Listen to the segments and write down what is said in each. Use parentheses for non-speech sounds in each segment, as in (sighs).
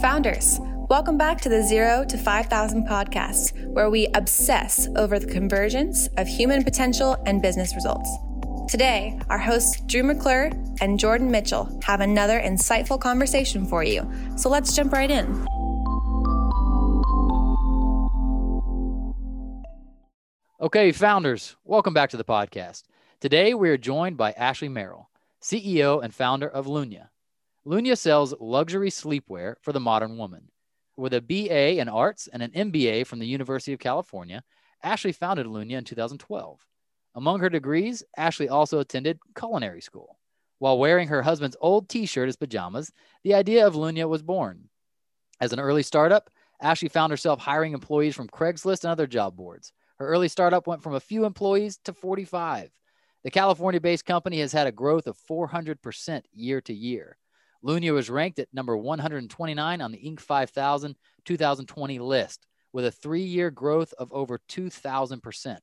Founders, welcome back to the Zero to 5,000 podcast, where we obsess over the convergence of human potential and business results. Today, our hosts Drew McClure and Jordan Mitchell have another insightful conversation for you. So let's jump right in. Okay, founders, welcome back to the podcast. Today, we are joined by Ashley Merrill, CEO and founder of Lunya. Lunya sells luxury sleepwear for the modern woman. With a BA in arts and an MBA from the University of California, Ashley founded Lunya in 2012. Among her degrees, Ashley also attended culinary school. While wearing her husband's old t shirt as pajamas, the idea of Lunya was born. As an early startup, Ashley found herself hiring employees from Craigslist and other job boards. Her early startup went from a few employees to 45. The California based company has had a growth of 400% year to year. Lunya was ranked at number 129 on the Inc. 5000 2020 list with a three year growth of over 2,000%.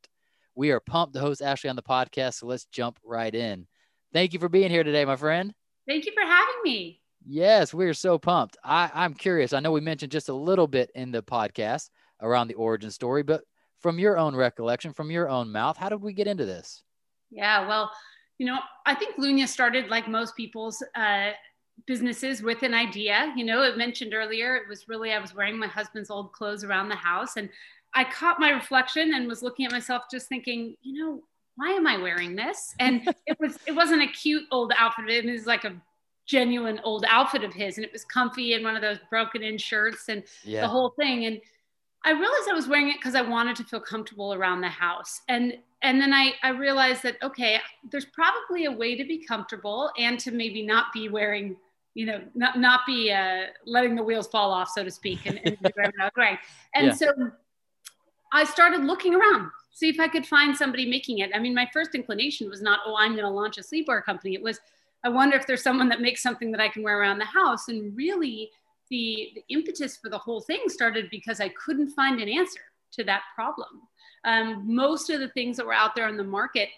We are pumped to host Ashley on the podcast, so let's jump right in. Thank you for being here today, my friend. Thank you for having me. Yes, we are so pumped. I, I'm curious. I know we mentioned just a little bit in the podcast around the origin story, but from your own recollection, from your own mouth, how did we get into this? Yeah, well, you know, I think Lunya started like most people's uh, businesses with an idea. You know, it mentioned earlier, it was really, I was wearing my husband's old clothes around the house and I caught my reflection and was looking at myself just thinking, you know, why am I wearing this? And (laughs) it was, it wasn't a cute old outfit. It was like a genuine old outfit of his and it was comfy and one of those broken in shirts and yeah. the whole thing. And I realized I was wearing it because I wanted to feel comfortable around the house. And and then I, I realized that okay, there's probably a way to be comfortable and to maybe not be wearing you know, not, not be uh, letting the wheels fall off, so to speak, and, and. And yeah. so I started looking around, see if I could find somebody making it. I mean, my first inclination was not, oh, I'm going to launch a sleepwear company. It was, I wonder if there's someone that makes something that I can wear around the house. And really, the, the impetus for the whole thing started because I couldn't find an answer to that problem. Um, most of the things that were out there on the market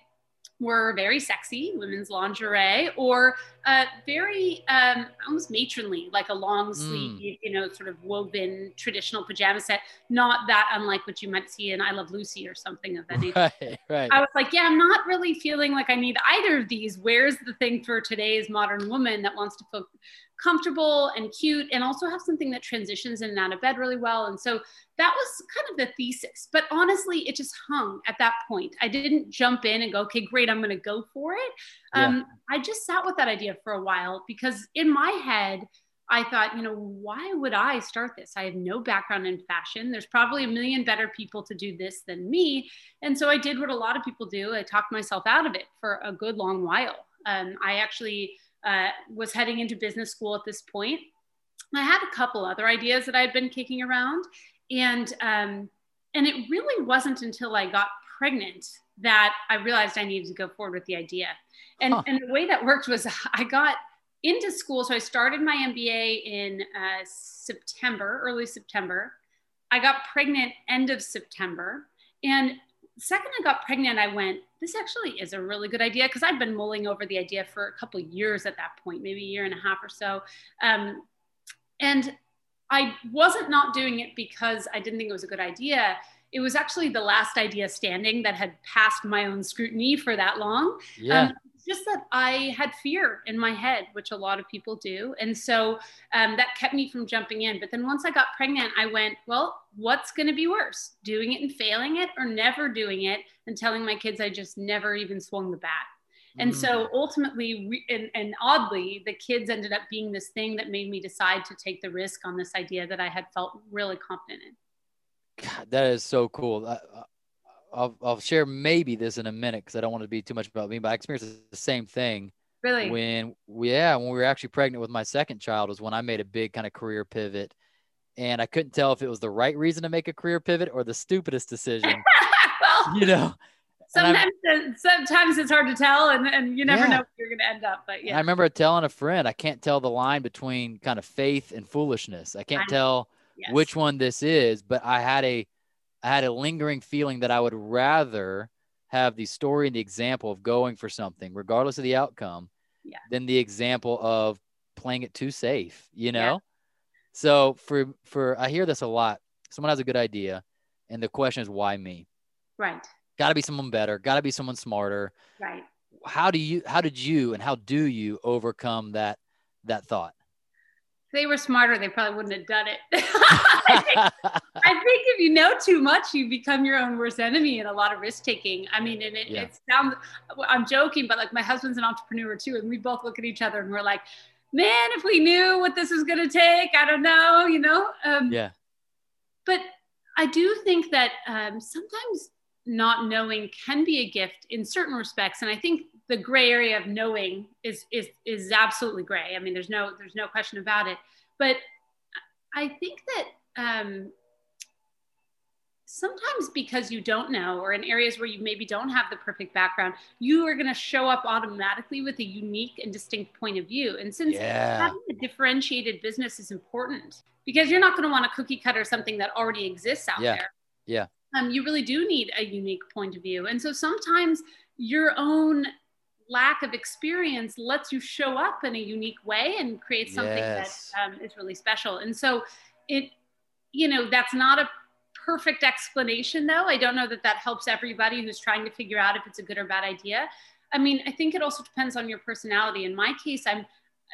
were very sexy, women's lingerie, or uh, very um, almost matronly, like a long sleeve, mm. you know, sort of woven traditional pajama set, not that unlike what you might see in I Love Lucy or something of that (laughs) nature. Right, right. I was like, yeah, I'm not really feeling like I need either of these. Where's the thing for today's modern woman that wants to feel comfortable and cute and also have something that transitions in and out of bed really well? And so that was kind of the thesis. But honestly, it just hung at that point. I didn't jump in and go, okay, great, I'm going to go for it. Yeah. Um, I just sat with that idea for a while because in my head, I thought, you know, why would I start this? I have no background in fashion. There's probably a million better people to do this than me. And so I did what a lot of people do. I talked myself out of it for a good long while. Um, I actually uh, was heading into business school at this point. I had a couple other ideas that I had been kicking around and um, and it really wasn't until I got pregnant that I realized I needed to go forward with the idea. And huh. and the way that worked was (laughs) I got into school. So I started my MBA in uh, September, early September. I got pregnant end of September. And second I got pregnant, I went, this actually is a really good idea because I'd been mulling over the idea for a couple years at that point, maybe a year and a half or so. Um, and I wasn't not doing it because I didn't think it was a good idea. It was actually the last idea standing that had passed my own scrutiny for that long. Yeah. Um, just that I had fear in my head, which a lot of people do. And so um, that kept me from jumping in. But then once I got pregnant, I went, well, what's going to be worse? Doing it and failing it or never doing it and telling my kids I just never even swung the bat? And so mm. ultimately, and, and, oddly, the kids ended up being this thing that made me decide to take the risk on this idea that I had felt really confident in. God, that is so cool. I, will I'll share maybe this in a minute because I don't want to be too much about me, but I experienced the same thing. Really? When yeah, when we were actually pregnant with my second child was when I made a big kind of career pivot, and I couldn't tell if it was the right reason to make a career pivot or the stupidest decision. (laughs) well, you know, sometimes sometimes it's hard to tell and, and you never yeah. know where you're going to end up but yeah i remember telling a friend i can't tell the line between kind of faith and foolishness i can't I tell yes. which one this is but i had a i had a lingering feeling that i would rather have the story and the example of going for something regardless of the outcome yeah. than the example of playing it too safe you know So for for I hear this a lot. Someone has a good idea, and the question is why me? Right. Got to be someone better. Got to be someone smarter. Right. How do you? How did you? And how do you overcome that that thought? If they were smarter, they probably wouldn't have done it. (laughs) I, think, (laughs) I, think, if you know too much, you become your own worst enemy and a lot of risk taking. I mean, and it, yeah. it sounds, I'm joking, but like my husband's an entrepreneur too. And we both look at each other and we're like, man, if we knew what this was going to take, I don't know, you know? Um, yeah. But I do think that um, sometimes not knowing can be a gift in certain respects. And I think the gray area of knowing is, is, is absolutely gray. I mean, there's no, there's no question about it. But I think that um, sometimes because you don't know or in areas where you maybe don't have the perfect background you are going to show up automatically with a unique and distinct point of view and since yeah. having a differentiated business is important because you're not going to want to cookie cutter something that already exists out yeah. there yeah um, you really do need a unique point of view and so sometimes your own lack of experience lets you show up in a unique way and create something yes. that um, is really special. And so it you know that's not a perfect explanation though. I don't know that that helps everybody who's trying to figure out if it's a good or bad idea. I mean i think it also depends on your personality. In my case i'm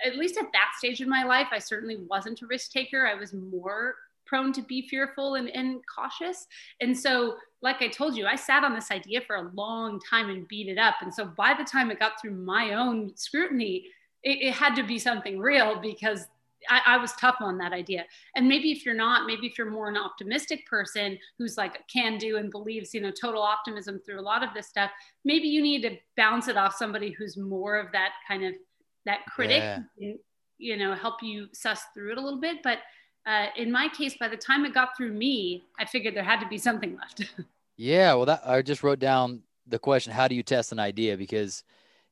at least at that stage in my life i certainly wasn't a risk taker. I was more prone to be fearful and, and cautious and so like i told you i sat on this idea for a long time and beat it up and so by the time it got through my own scrutiny it, it had to be something real because I, I, was tough on that idea. And maybe if you're not, maybe if you're more an optimistic person who's like can do and believes, you know, total optimism through a lot of this stuff, maybe you need to bounce it off somebody who's more of that kind of that critic, yeah. you know, help you suss through it a little bit. But uh, in my case, by the time it got through me, I figured there had to be something left. (laughs) yeah. Well, that I just wrote down the question, how do you test an idea? Because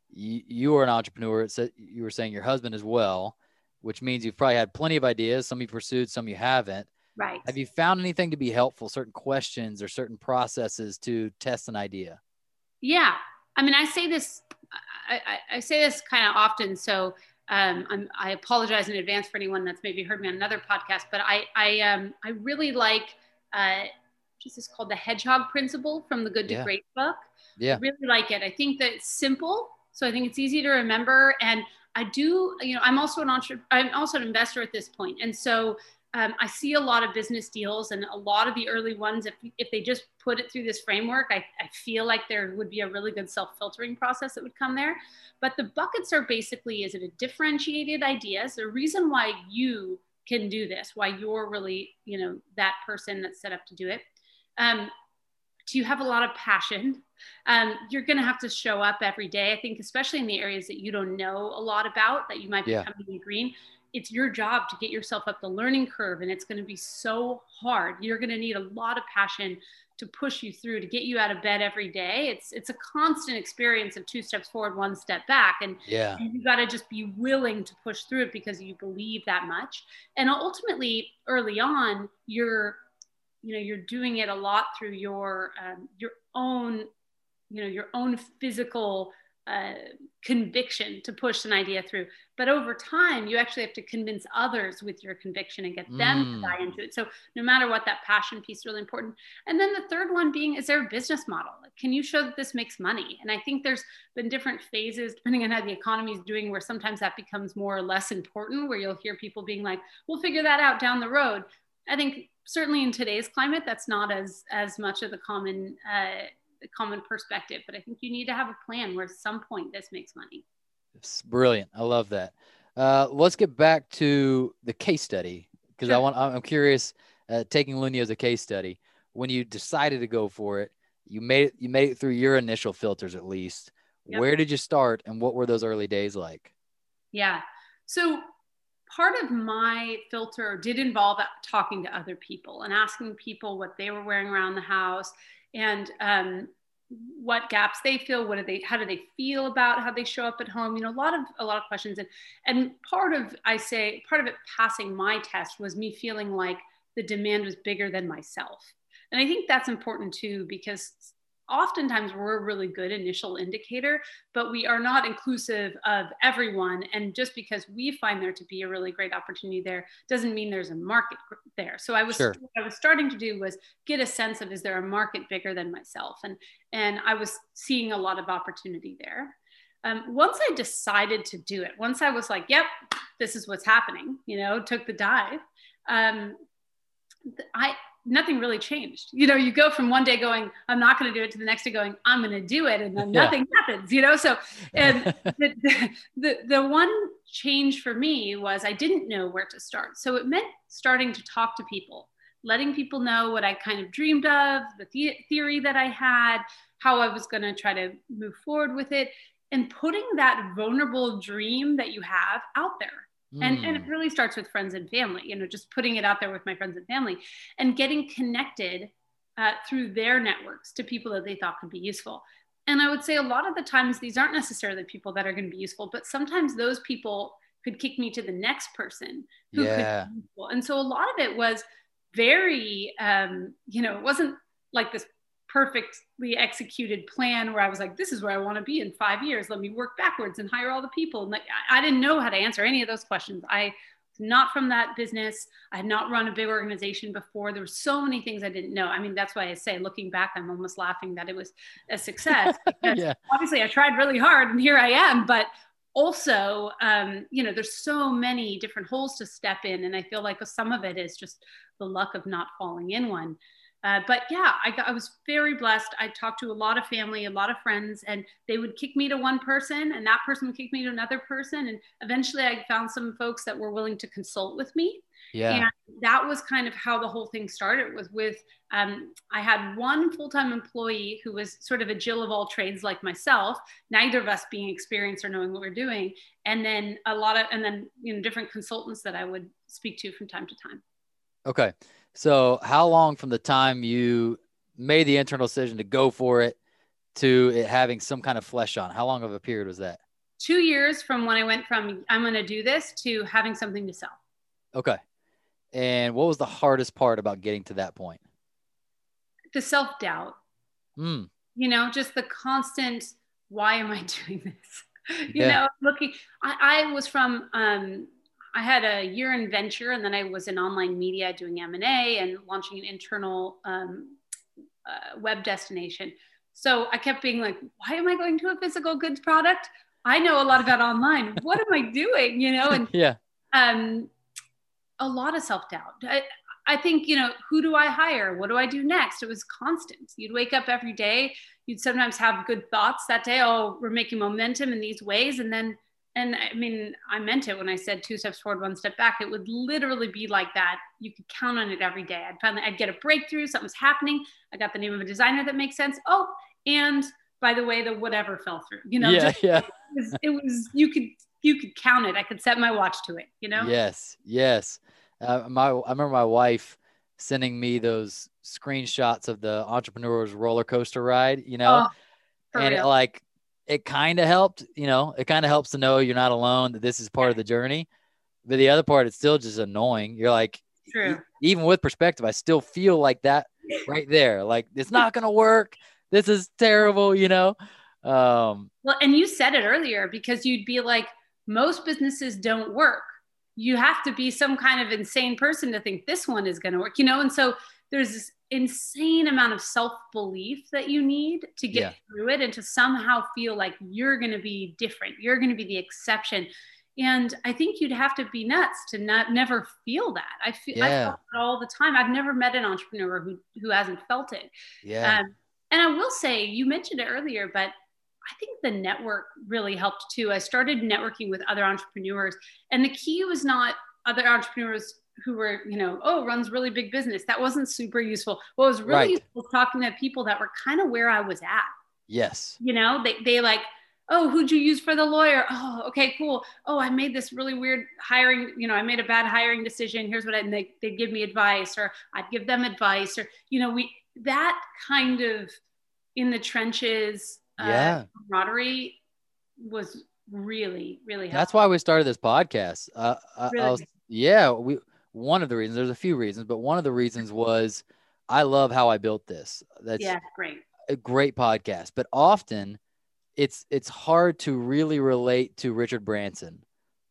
you, you are an entrepreneur. It you were saying your husband as well which means you've probably had plenty of ideas. Some you pursued, some you haven't. Right. Have you found anything to be helpful, certain questions or certain processes to test an idea? Yeah. I mean, I say this, I, I, I say this kind of often. So um, i apologize in advance for anyone that's maybe heard me on another podcast, but I, I, um, I really like, uh, this is called the hedgehog principle from the good to yeah. great book. Yeah. I really like it. I think that it's simple. So I think it's easy to remember. And I do, you know, I'm also an entrepreneur, I'm also an investor at this point. And so um, I see a lot of business deals and a lot of the early ones, if, if they just put it through this framework, I, I feel like there would be a really good self-filtering process that would come there. But the buckets are basically, is it a differentiated idea? Is the reason why you can do this, why you're really, you know, that person that's set up to do it? Um, do you have a lot of passion? Um, you're going to have to show up every day. I think, especially in the areas that you don't know a lot about, that you might be yeah. coming in green. It's your job to get yourself up the learning curve, and it's going to be so hard. You're going to need a lot of passion to push you through to get you out of bed every day. It's it's a constant experience of two steps forward, one step back, and, yeah. and you got to just be willing to push through it because you believe that much. And ultimately, early on, you're you know you're doing it a lot through your um, your own you know your own physical uh, conviction to push an idea through. But over time you actually have to convince others with your conviction and get them mm. to buy into it. So no matter what that passion piece is really important. And then the third one being is there a business model? Can you show that this makes money? And i think there's been different phases depending on how the economy is doing where sometimes that becomes more or less important where you'll hear people being like we'll figure that out down the road. I think certainly in today's climate, that's not as as much of the common uh, common perspective. But I think you need to have a plan where at some point this makes money. It's brilliant. I love that. Uh, let's get back to the case study because sure. I want. I'm curious. Uh, taking Lunya as a case study, when you decided to go for it, you made it. You made it through your initial filters, at least. Yep. Where did you start, and what were those early days like? Yeah. So part of my filter did involve talking to other people and asking people what they were wearing around the house and um, what gaps they feel what do they how do they feel about how they show up at home you know a lot of a lot of questions. And and part of i say part of it passing my test was me feeling like the demand was bigger than myself. And i think that's important too because oftentimes we're a really good initial indicator, but we are not inclusive of everyone. And just because we find there to be a really great opportunity there doesn't mean there's a market there. So I was Sure. what I was starting to do was get a sense of is there a market bigger than myself? And and I was seeing a lot of opportunity there. Um, once I decided to do it, once I was like, yep, this is what's happening, you know, took the dive. Um, I nothing really changed. You know, you go from one day going, I'm not going to do it to the next day going, I'm going to do it. And then (laughs) Yeah. nothing happens, you know? So, and the, (laughs) the, the, the one change for me was I didn't know where to start. So it meant starting to talk to people, letting people know what I kind of dreamed of, the, the- theory that I had, how I was going to try to move forward with it, and putting that vulnerable dream that you have out there and, and it Mm, really starts with friends and family you know just putting it out there with my friends and family and getting connected uh, through their networks to people that they thought could be useful. And i would say a lot of the times these aren't necessarily people that are going to be useful but sometimes those people could kick me to the next person who Yeah. could be useful. And so a lot of it was very um, you know it wasn't like this perfectly executed plan where I was like, this is where I want to be in five years. Let me work backwards and hire all the people. And like, I didn't know how to answer any of those questions. I was not from that business. I had not run a big organization before. There were so many things I didn't know. I mean, that's why I say, looking back, I'm almost laughing that it was a success. (laughs) because yeah. obviously I tried really hard and here I am, but also, um, you know, there's so many different holes to step in. And I feel like some of it is just the luck of not falling in one. Uh, but yeah, I, got, I was very blessed. I talked to a lot of family, a lot of friends, and they would kick me to one person, and that person would kick me to another person. And eventually, I found some folks that were willing to consult with me. Yeah. And that was kind of how the whole thing started. Was with um, I had one full time employee who was sort of a Jill of all trades like myself, neither of us being experienced or knowing what we're doing, and then a lot of and then you know different consultants that I would speak to from time to time. Okay. So, how long from the time you made the internal decision to go for it to it having some kind of flesh on? How long of a period was that? Two years from when I went from I'm going to do this to having something to sell. Okay. And what was the hardest part about getting to that point? The self doubt, Hmm. you know, just the constant, why am I (laughs) doing this? you Yeah. know, looking, I, I was from, um, I had a year in venture and then I was in online media doing M&A and launching an internal um, uh, web destination. So I kept being like, why am I going to a physical goods product? I know a lot about online. What am I doing? You know, and (laughs) Yeah. um, a lot of self doubt. I, I think, you know, who do I hire? What do I do next? It was constant. You'd wake up every day. You'd sometimes have good thoughts that day. Oh, we're making momentum in these ways. And then, and I mean, I meant it when I said two steps forward, one step back. It would literally be like that. You could count on it every day. I'd finally, I'd get a breakthrough. Something's happening. I got the name of a designer that makes sense. Oh, and by the way, the whatever fell through. You know, yeah. just- Yeah. it was, it was you could you could count it. I could set my watch to it. You know. Yes. Yes. Uh, my I remember my wife sending me those screenshots of the entrepreneur's roller coaster ride. You know, Oh, and it, like it kind of helped. You know, it kind of helps to know you're not alone. That this is part of the journey. But the other part, it's still just annoying. You're like, e- even with perspective, I still feel like that (laughs) right there. Like it's not gonna work. This is terrible. You know. Um, Well, and you said it earlier because you'd be like, most businesses don't work. You have to be some kind of insane person to think this one is going to work, you know? And so there's this insane amount of self belief that you need to get Yeah. through it and to somehow feel like you're going to be different. You're going to be the exception. And I think you'd have to be nuts to not never feel that. I feel I Yeah. felt it all the time. I've never met an entrepreneur who who hasn't felt it. yeah. Um, and I will say, you mentioned it earlier, but I think the network really helped too. I started networking with other entrepreneurs, and the key was not other entrepreneurs who were, you know, oh, runs really big business. That wasn't super useful. What was really Right. useful was talking to people that were kind of where I was at. yes. You know, they they like, oh, who'd you use for the lawyer? Oh, okay, cool. Oh, I made this really weird hiring. You know, I made a bad hiring decision. Here's what I. And they they'd give me advice, or I'd give them advice, or you know, we that kind of in the trenches uh, Yeah. camaraderie was really really That's why we started this podcast. Uh, I, I Really? was, yeah, we one of the reasons. There's a few reasons, but one of the reasons was I love how I built this. That's yeah, great. a great podcast, but often it's it's hard to really relate to Richard Branson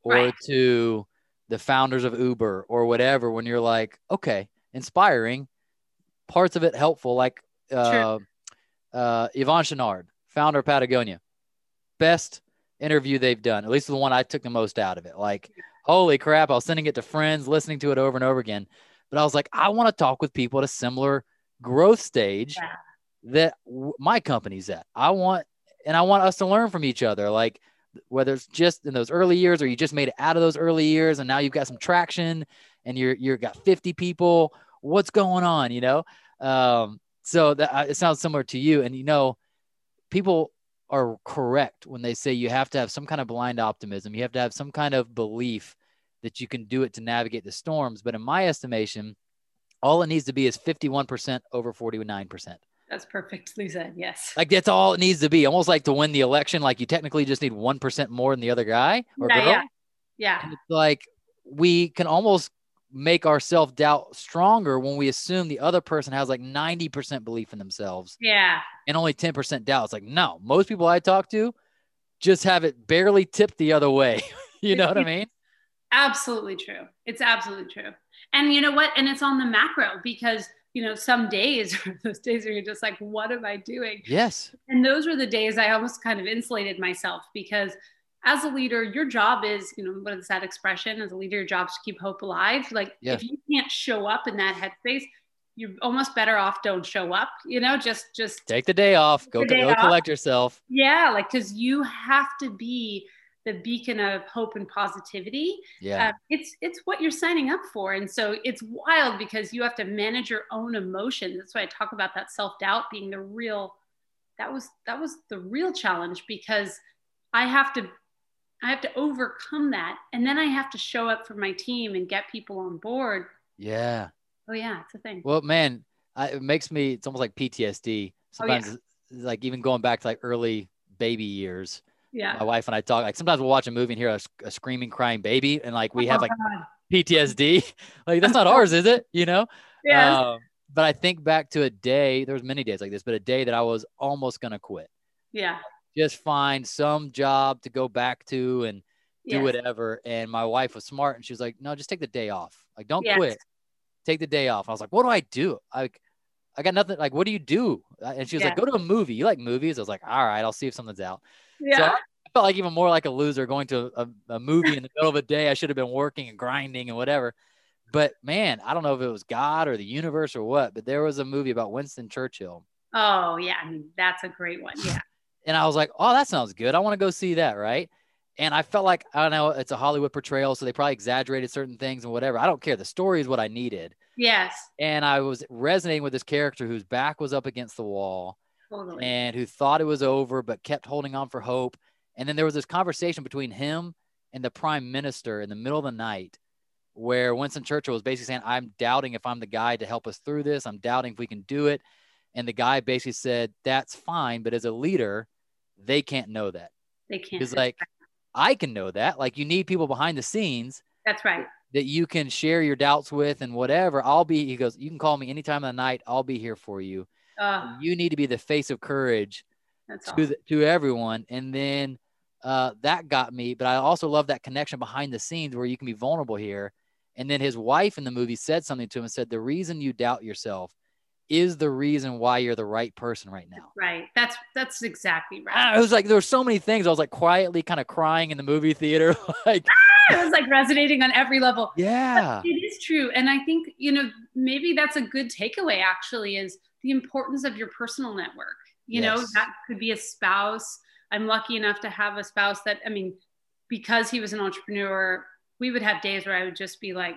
or Right. to the founders of Uber or whatever when you're like, okay, inspiring, parts of it helpful, like uh, uh, Yvon Chouinard, founder of Patagonia, best interview they've done, at least the one I took the most out of it. Like, holy crap, I was sending it to friends, listening to it over and over again. But I was like, I want to talk with people at a similar growth stage Yeah. that w- my company's at. I want, and I want us to learn from each other. Like, whether it's just in those early years or you just made it out of those early years and now you've got some traction and you're you're got 50 people what's going on you know um so that uh, it sounds similar to you and you know people are correct when they say you have to have some kind of blind optimism you have to have some kind of belief that you can do it to navigate the storms but in my estimation all it needs to be is 51% over 49% That's perfectly said. Yes. like that's all it needs to be almost like to win the election like you technically just need 1% more than the other guy or yeah, girl yeah. Yeah. it's like we can almost make our self doubt stronger when we assume the other person has like 90% belief in themselves Yeah. and only 10% doubt. It's like, no, most people I talk to just have it barely tipped the other way. (laughs) you know what I (laughs) mean? Absolutely true. It's absolutely true. And you know what? And it's on the macro because, you know, some days (laughs) those days where you're just like, what am I doing? Yes. And those were the days I almost kind of insulated myself because as a leader, your job is, you know, what is that expression? As a leader, your job is to keep hope alive. Like Yeah. if you can't show up in that headspace, you're almost better off don't show up, you know, just just Take the day off. Go, day go off. collect yourself. yeah, like because you have to be the beacon of hope and positivity Yeah. uh, it's it's what you're signing up for and so it's wild because you have to manage your own emotions that's why i talk about that self-doubt being the real that was that was the real challenge because i have to i have to overcome that and then i have to show up for my team and get people on board yeah. oh yeah it's a thing Well, man, I, it makes me, it's almost like PTSD. Oh, yeah. Sometimes, it's like even going back to like early baby years, yeah my wife and I talk, like sometimes we'll watch a movie and hear a, a screaming, crying baby. And like we have Oh, like God. PTSD. (laughs) like that's not ours, is it? You know? yes. Um, but I think back to a day, there's many days like this, but a day that I was almost going to quit. yeah Just find some job to go back to and do yes. whatever. And my wife was smart and she was like, no, just take the day off. Like, don't Yes. quit. Take the day off. I was like, what do I do? I, I got nothing. Like, what do you do? Uh, And she was like, go to a movie. You like movies? I was like, all right, I'll see if something's out. yeah So I felt like even more like a loser going to a, a movie in the middle of a day. I should have been working and grinding and whatever. But man, I don't know if it was God or the universe or what, but there was a movie about Winston Churchill. oh yeah I mean, that's a great one yeah And I was like, oh, that sounds good. I want to go see that. Right. And I felt like, I don't know, it's a Hollywood portrayal. So they probably exaggerated certain things and whatever. I don't care. The story is what I needed. yes And I was resonating with this character whose back was up against the wall totally and who thought it was over but kept holding on for hope. And then there was this conversation between him and the prime minister in the middle of the night where Winston Churchill was basically saying, I'm doubting if I'm the guy to help us through this. I'm doubting if we can do it. And the guy basically said, That's fine. But as a leader, they can't know that. they can't He's like, I can know that. Like, you need people behind the scenes that's right that you can share your doubts with and whatever. I'll be, he goes, You can call me any time of the night. I'll be here for you. oh You need to be the face of courage to awesome. the, to everyone and then uh, that got me but i also love that connection behind the scenes where you can be vulnerable here and then his wife in the movie said something to him and said the reason you doubt yourself is the reason why you're the right person right now Right. That's that's exactly right. Ah, it was like there were so many things i was like quietly kind of crying in the movie theater (laughs) like it was like resonating on every level. yeah It is true. And I think, you know, maybe that's a good takeaway actually is the importance of your personal network. You know, that could be a spouse. I'm lucky enough to have a spouse that, I mean, because he was an entrepreneur, we would have days where I would just be like,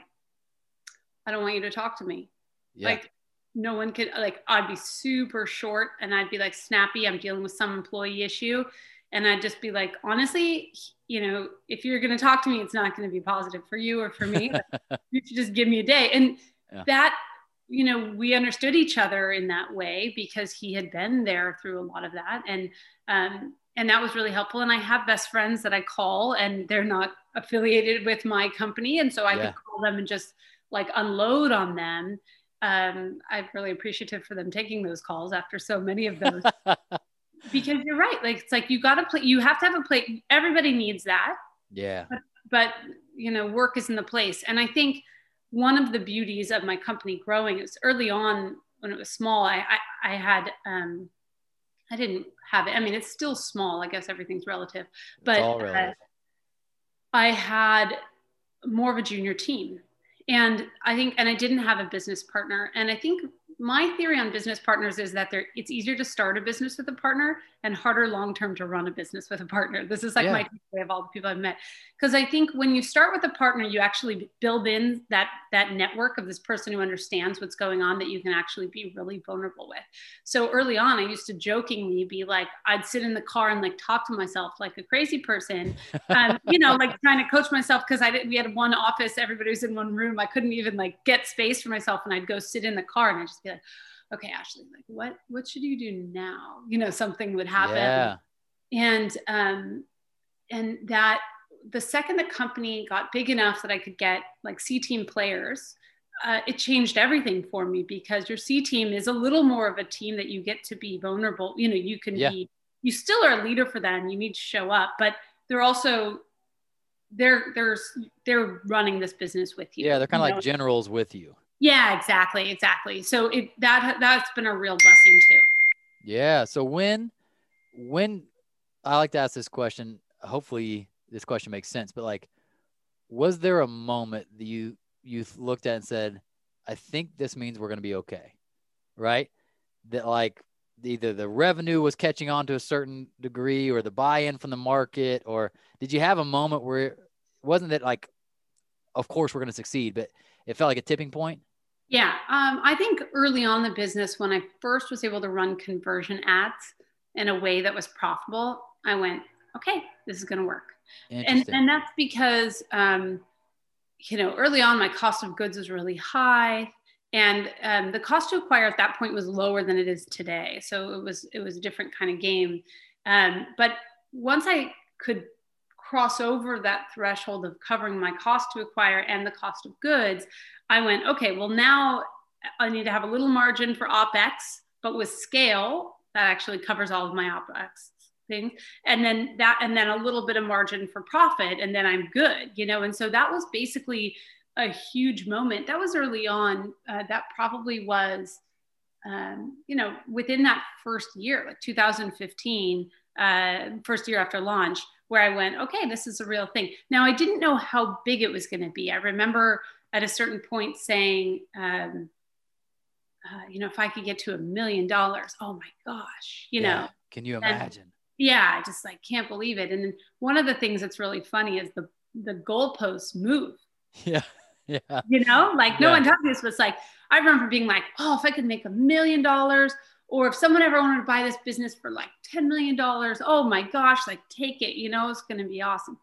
I don't want you to talk to me. yeah Like, no one could, like, I'd be super short and I'd be like snappy. I'm dealing with some employee issue. And I'd just be like, honestly, you know, if you're going to talk to me, it's not going to be positive for you or for me. (laughs) you should just give me a day. And Yeah. that, you know, we understood each other in that way because he had been there through a lot of that. And, um, and that was really helpful. And I have best friends that I call and they're not affiliated with my company. And so I Yeah. could call them and just like unload on them. Um, I'm really appreciative for them taking those calls after so many of those. (laughs) because you're right. Like it's like you got to play. You have to have a plate. Everybody needs that. Yeah. But, but you know, work is in the place, and I think one of the beauties of my company growing is early on when it was small. I I, I had um, I didn't have it. I mean, it's still small. I guess everything's relative, but relative. Uh, I had more of a junior team and i think and i didn't have a business partner. And i think my theory on business partners is that they're, it's easier to start a business with a partner and harder long term to run a business with a partner. This is like yeah. my way of all the people I've met. Because I think when you start with a partner, you actually build in that that network of this person who understands what's going on that you can actually be really vulnerable with. So early on, I used to jokingly be like, I'd sit in the car and like talk to myself like a crazy person, um, (laughs) you know, like trying to coach myself because I didn't. we had one office, everybody was in one room. I couldn't even like get space for myself, and I'd go sit in the car and I just be like, okay, Ashley, like what what should you do now? You know, something would happen. Yeah. And um and that the second the company got big enough that I could get like C team players, uh, it changed everything for me because your C team is a little more of a team that you get to be vulnerable. You know, you can yeah. be, you still are a leader for them. You need to show up, but they're also, they're, they're, they're running this business with you. Yeah. They're kind of like know? generals with you. Yeah, exactly, exactly. So it that that's been a real blessing too. Yeah. So when when I like to ask this question, hopefully this question makes sense, but like was there a moment that you you looked at and said, I think this means we're going to be okay. Right? That like either the revenue was catching on to a certain degree or the buy-in from the market or did you have a moment where it wasn't that like of course we're going to succeed, but it felt like a tipping point? Yeah, um, I think early on the business, when I first was able to run conversion ads in a way that was profitable, I went, okay, this is going to work. And, and that's because, um, you know, early on, my cost of goods was really high. And um, the cost to acquire at that point was lower than it is today. So it was, it was a different kind of game. Um, but once I could cross over that threshold of covering my cost to acquire and the cost of goods, I went, okay, well, now I need to have a little margin for OPEX, but with scale, that actually covers all of my OPEX things. And then that, and then a little bit of margin for profit, and then I'm good, you know? And so that was basically a huge moment. That was early on. Uh, that probably was, um, you know, within that first year, like 2015, uh, first year after launch, where I went, okay, this is a real thing. Now, I didn't know how big it was going to be. I remember at a certain point saying, um, uh, you know, if I could get to a million dollars, oh my gosh, you yeah. know. Can you imagine? And, yeah, I just like can't believe it. And then one of the things that's really funny is the the goalposts move. (laughs) Yeah. Yeah. You know, like no yeah. one tells me this, but it's like I remember being like, oh, if I could make a million dollars, or if someone ever wanted to buy this business for like $10 million, oh my gosh, like take it, you know, it's going to be awesome.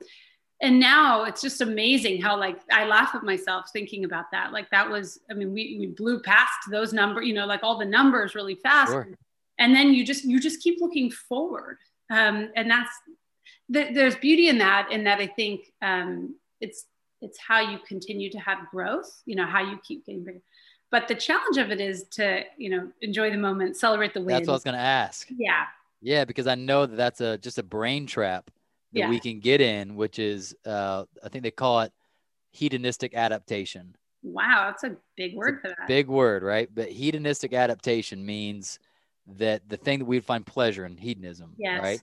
And now it's just amazing how like I laugh at myself thinking about that. Like that was, I mean, we, we blew past those numbers, you know, like all the numbers really fast. Sure. And then you just, you just keep looking forward. Um, and that's, th- there's beauty in that, in that I think um, it's, it's how you continue to have growth, you know, how you keep getting bigger. But the challenge of it is to, you know, enjoy the moment, celebrate the win. That's what I was going to ask. Yeah. Yeah, because I know that that's a just a brain trap that yeah. we can get in, which is uh, I think they call it hedonistic adaptation. Wow, that's a big word for that. Big word, right? But hedonistic adaptation means that the thing that we find pleasure in hedonism, yes. right,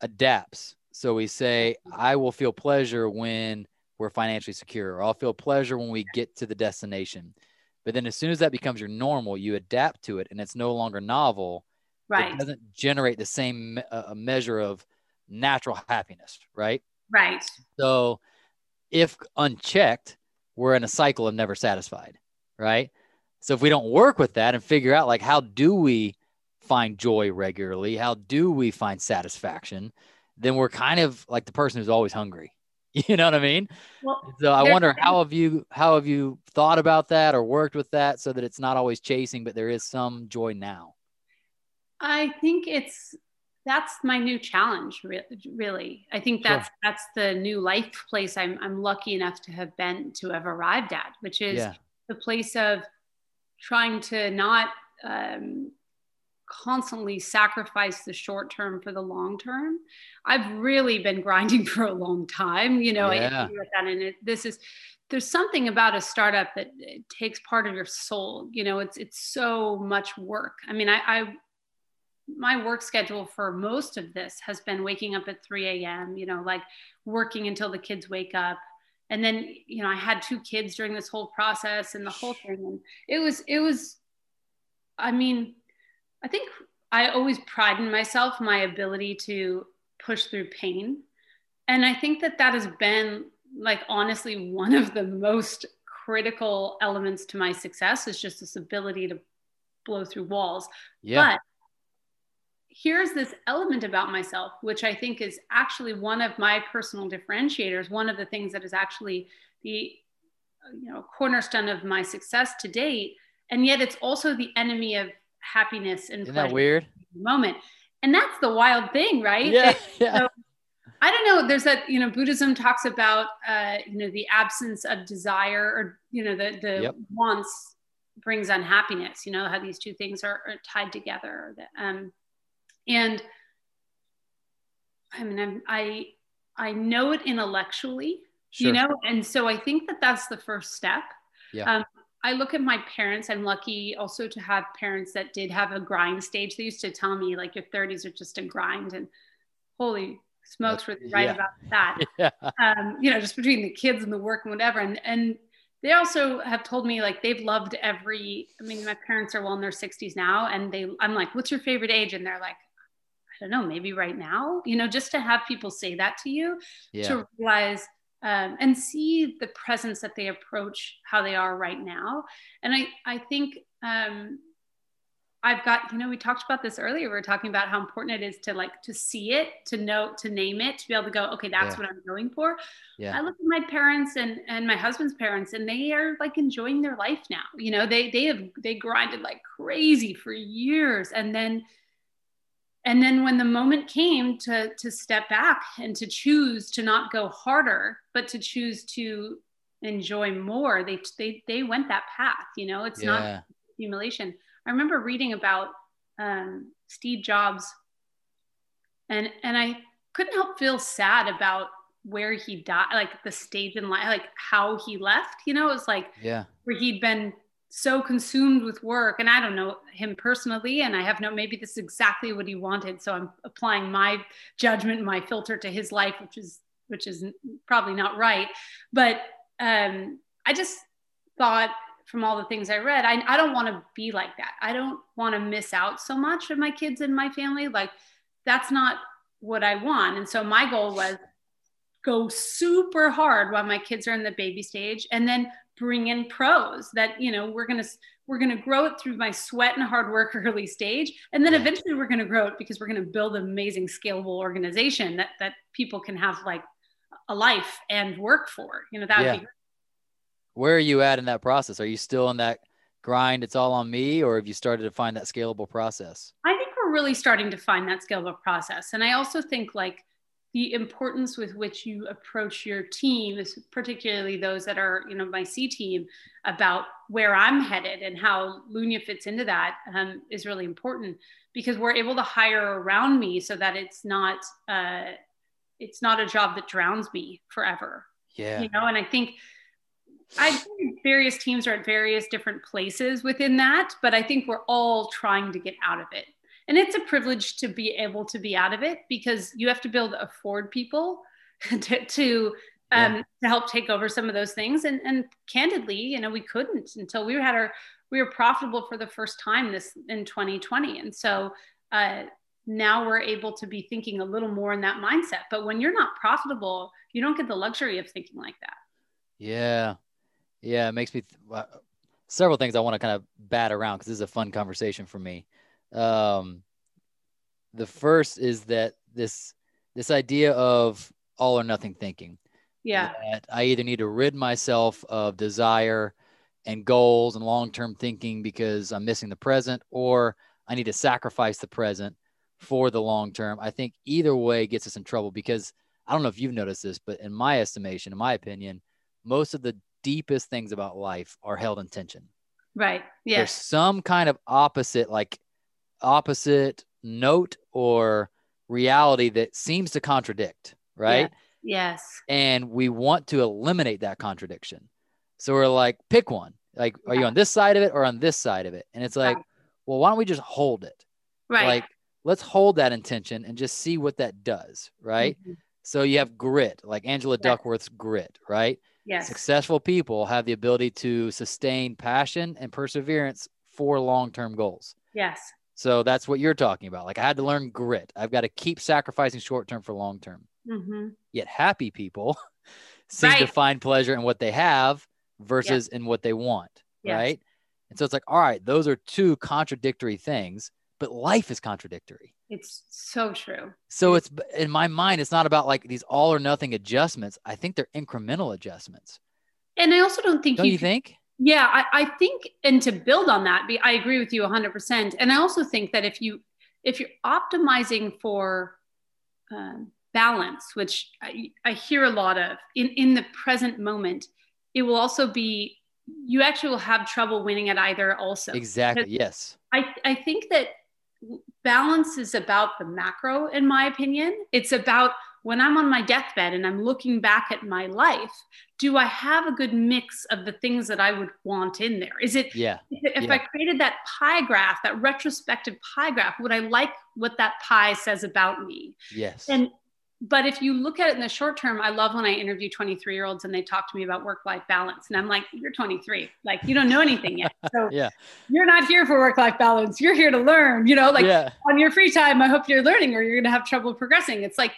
adapts. So we say, I will feel pleasure when we're financially secure, or I'll feel pleasure when we get to the destination. But then as soon as that becomes your normal, you adapt to it and it's no longer novel. Right. It doesn't generate the same uh, measure of natural happiness, right? Right. So if unchecked, we're in a cycle of never satisfied, right? So if we don't work with that and figure out like how do we find joy regularly, how do we find satisfaction, then we're kind of like the person who's always hungry. (laughs) You know what I mean? Well, so I wonder how have you how have you thought about that or worked with that so that it's not always chasing, but there is some joy now. I think it's that's my new challenge. Really, I think that's sure. that's the new life place I'm I'm lucky enough to have been to have arrived at, which is yeah. the place of trying to not um, constantly sacrifice the short term for the long term. I've really been grinding (laughs) for a long time, you know, Yeah. I, and it, this is, there's something about a startup that it takes part of your soul. You know, it's, it's so much work. I mean, I, I, my work schedule for most of this has been waking up at 3 a.m., you know, like working until the kids wake up. And then, you know, I had two kids during this whole process and the whole thing. And it was, it was, I mean, I think I always pride in myself, my ability to push through pain. And I think that that has been like honestly one of the most critical elements to my success is just this ability to blow through walls. Yeah. But here's this element about myself, which I think is actually one of my personal differentiators, one of the things that is actually the you know cornerstone of my success to date. And yet it's also the enemy of happiness and Isn't that weird? moment. And that's the wild thing, right? Yeah. Yeah. so I don't know. There's that, you know, Buddhism talks about, uh, you know, the absence of desire or, you know, the, the Yep. wants brings unhappiness, you know, how these two things are, are tied together. Um, and I mean, I'm, I, I know it intellectually, Sure. you know, and so I think that that's the first step. Yeah. Um, I look at my parents. I'm lucky also to have parents that did have a grind stage. They used to tell me like your 30s are just a grind, and holy smokes, were they right yeah. about that. (laughs) yeah. Um, you know, just between the kids and the work and whatever. And and they also have told me like they've loved every. I mean, my parents are well in their 60s now, and they. I'm like, what's your favorite age? And they're like, I don't know, maybe right now. You know, just to have people say that to you Yeah. to realize um, and see the presence that they approach how they are right now. And I, I think um, I've got, you know, we talked about this earlier. We were talking about how important it is to like to see it, to know, to name it, to be able to go, okay, that's Yeah. what I'm going for. Yeah. I look at my parents and and my husband's parents, and they are like enjoying their life now. You know, they they have they grinded like crazy for years, and then and then when the moment came to to step back and to choose to not go harder but to choose to enjoy more they they they went that path you know it's not Yeah. accumulation i remember reading about um, steve jobs and and i couldn't help feel sad about where he died like the stage in life like how he left you know it was like Yeah. where he'd been so consumed with work and i don't know him personally and i have no maybe this is exactly what he wanted so i'm applying my judgment my filter to his life which is which is probably not right. But um i just thought from all the things i read i, I don't want to be like that. I don't want to miss out so much of my kids and my family like that's not what i want. And so my goal was go super hard while my kids are in the baby stage and then bring in pros that you know we're going to we're going to grow it through my sweat and hard work (laughs) early stage and then eventually we're going to grow it because we're going to build an amazing scalable organization that that people can have like a life and work for you know that Yeah. would be Where are you at in that process? Are you still in that grind? It's all on me, or have you started to find that scalable process? I think we're really starting to find that scalable process. And I also think like the importance with which you approach your team, is particularly those that are, you know, my C team, about where I'm headed and how Lunya fits into that um, is really important because we're able to hire around me so that it's not uh, it's not a job that drowns me forever Yeah. you know and i think i think various teams are at various different places within that but i think we're all trying to get out of it and it's a privilege to be able to be out of it because you have to build afford people (laughs) to, to um, to help take over some of those things and and candidly you know we couldn't until we had our we were profitable for the first time this in 2020 and so uh, now we're able to be thinking a little more in that mindset but when you're not profitable you don't get the luxury of thinking like that Yeah. Yeah. It makes me th- several things I want to kind of bat around because this is a fun conversation for me. Um, the first is that this this idea of all or nothing thinking. yeah That I either need to rid myself of desire and goals and long term thinking because I'm missing the present, or I need to sacrifice the present for the long term. I think either way gets us in trouble because I don't know if you've noticed this, but in my estimation, in my opinion, most of the deepest things about life are held in tension. Right. Yeah. There's some kind of opposite, like opposite note or reality that seems to contradict, right? Yes. And we want to eliminate that contradiction. So we're like, pick one. Like, are you on this side of it or on this side of it? And it's like, Right. well, why don't we just hold it? Right. Like, let's hold that intention and just see what that does, right? Mhm. So you have grit, like Angela Yes. Duckworth's grit, right? Yes. Successful people have the ability to sustain passion and perseverance for long-term goals. Yes. So that's what you're talking about. Like I had to learn grit. I've got to keep sacrificing short-term for long-term. hmm Yet happy people (laughs) seem to find pleasure in what they have versus in what they want, Yes. right? And so it's like, all right, those are two contradictory things, but life is contradictory. It's so true. So it's in my mind, it's not about like these all or nothing adjustments. I think they're incremental adjustments. And I also don't think Don't you, you think? Yeah, I, I think, and to build on that, be- I agree with you 100%. And I also think that if you if you're optimizing for um, balance, which I, I hear a lot of in in the present moment, it will also be you actually will have trouble winning at either. Also, Exactly. Because- Yes. I I think that balance is about the macro, in my opinion. It's about when I'm on my deathbed and I'm looking back at my life, do I have a good mix of the things that I would want in there? Is it Yeah. if Yeah. I created that pie graph, that retrospective pie graph, would I like what that pie says about me? Yes. And but if you look at it in the short term, I love when I interview 23 year olds and they talk to me about work life balance. And I'm like, you're 23, like you don't know anything yet. (laughs) So Yeah. you're not here for work life balance. You're here to learn, you know, like yeah. on your free time, I hope you're learning or you're going to have trouble progressing. It's like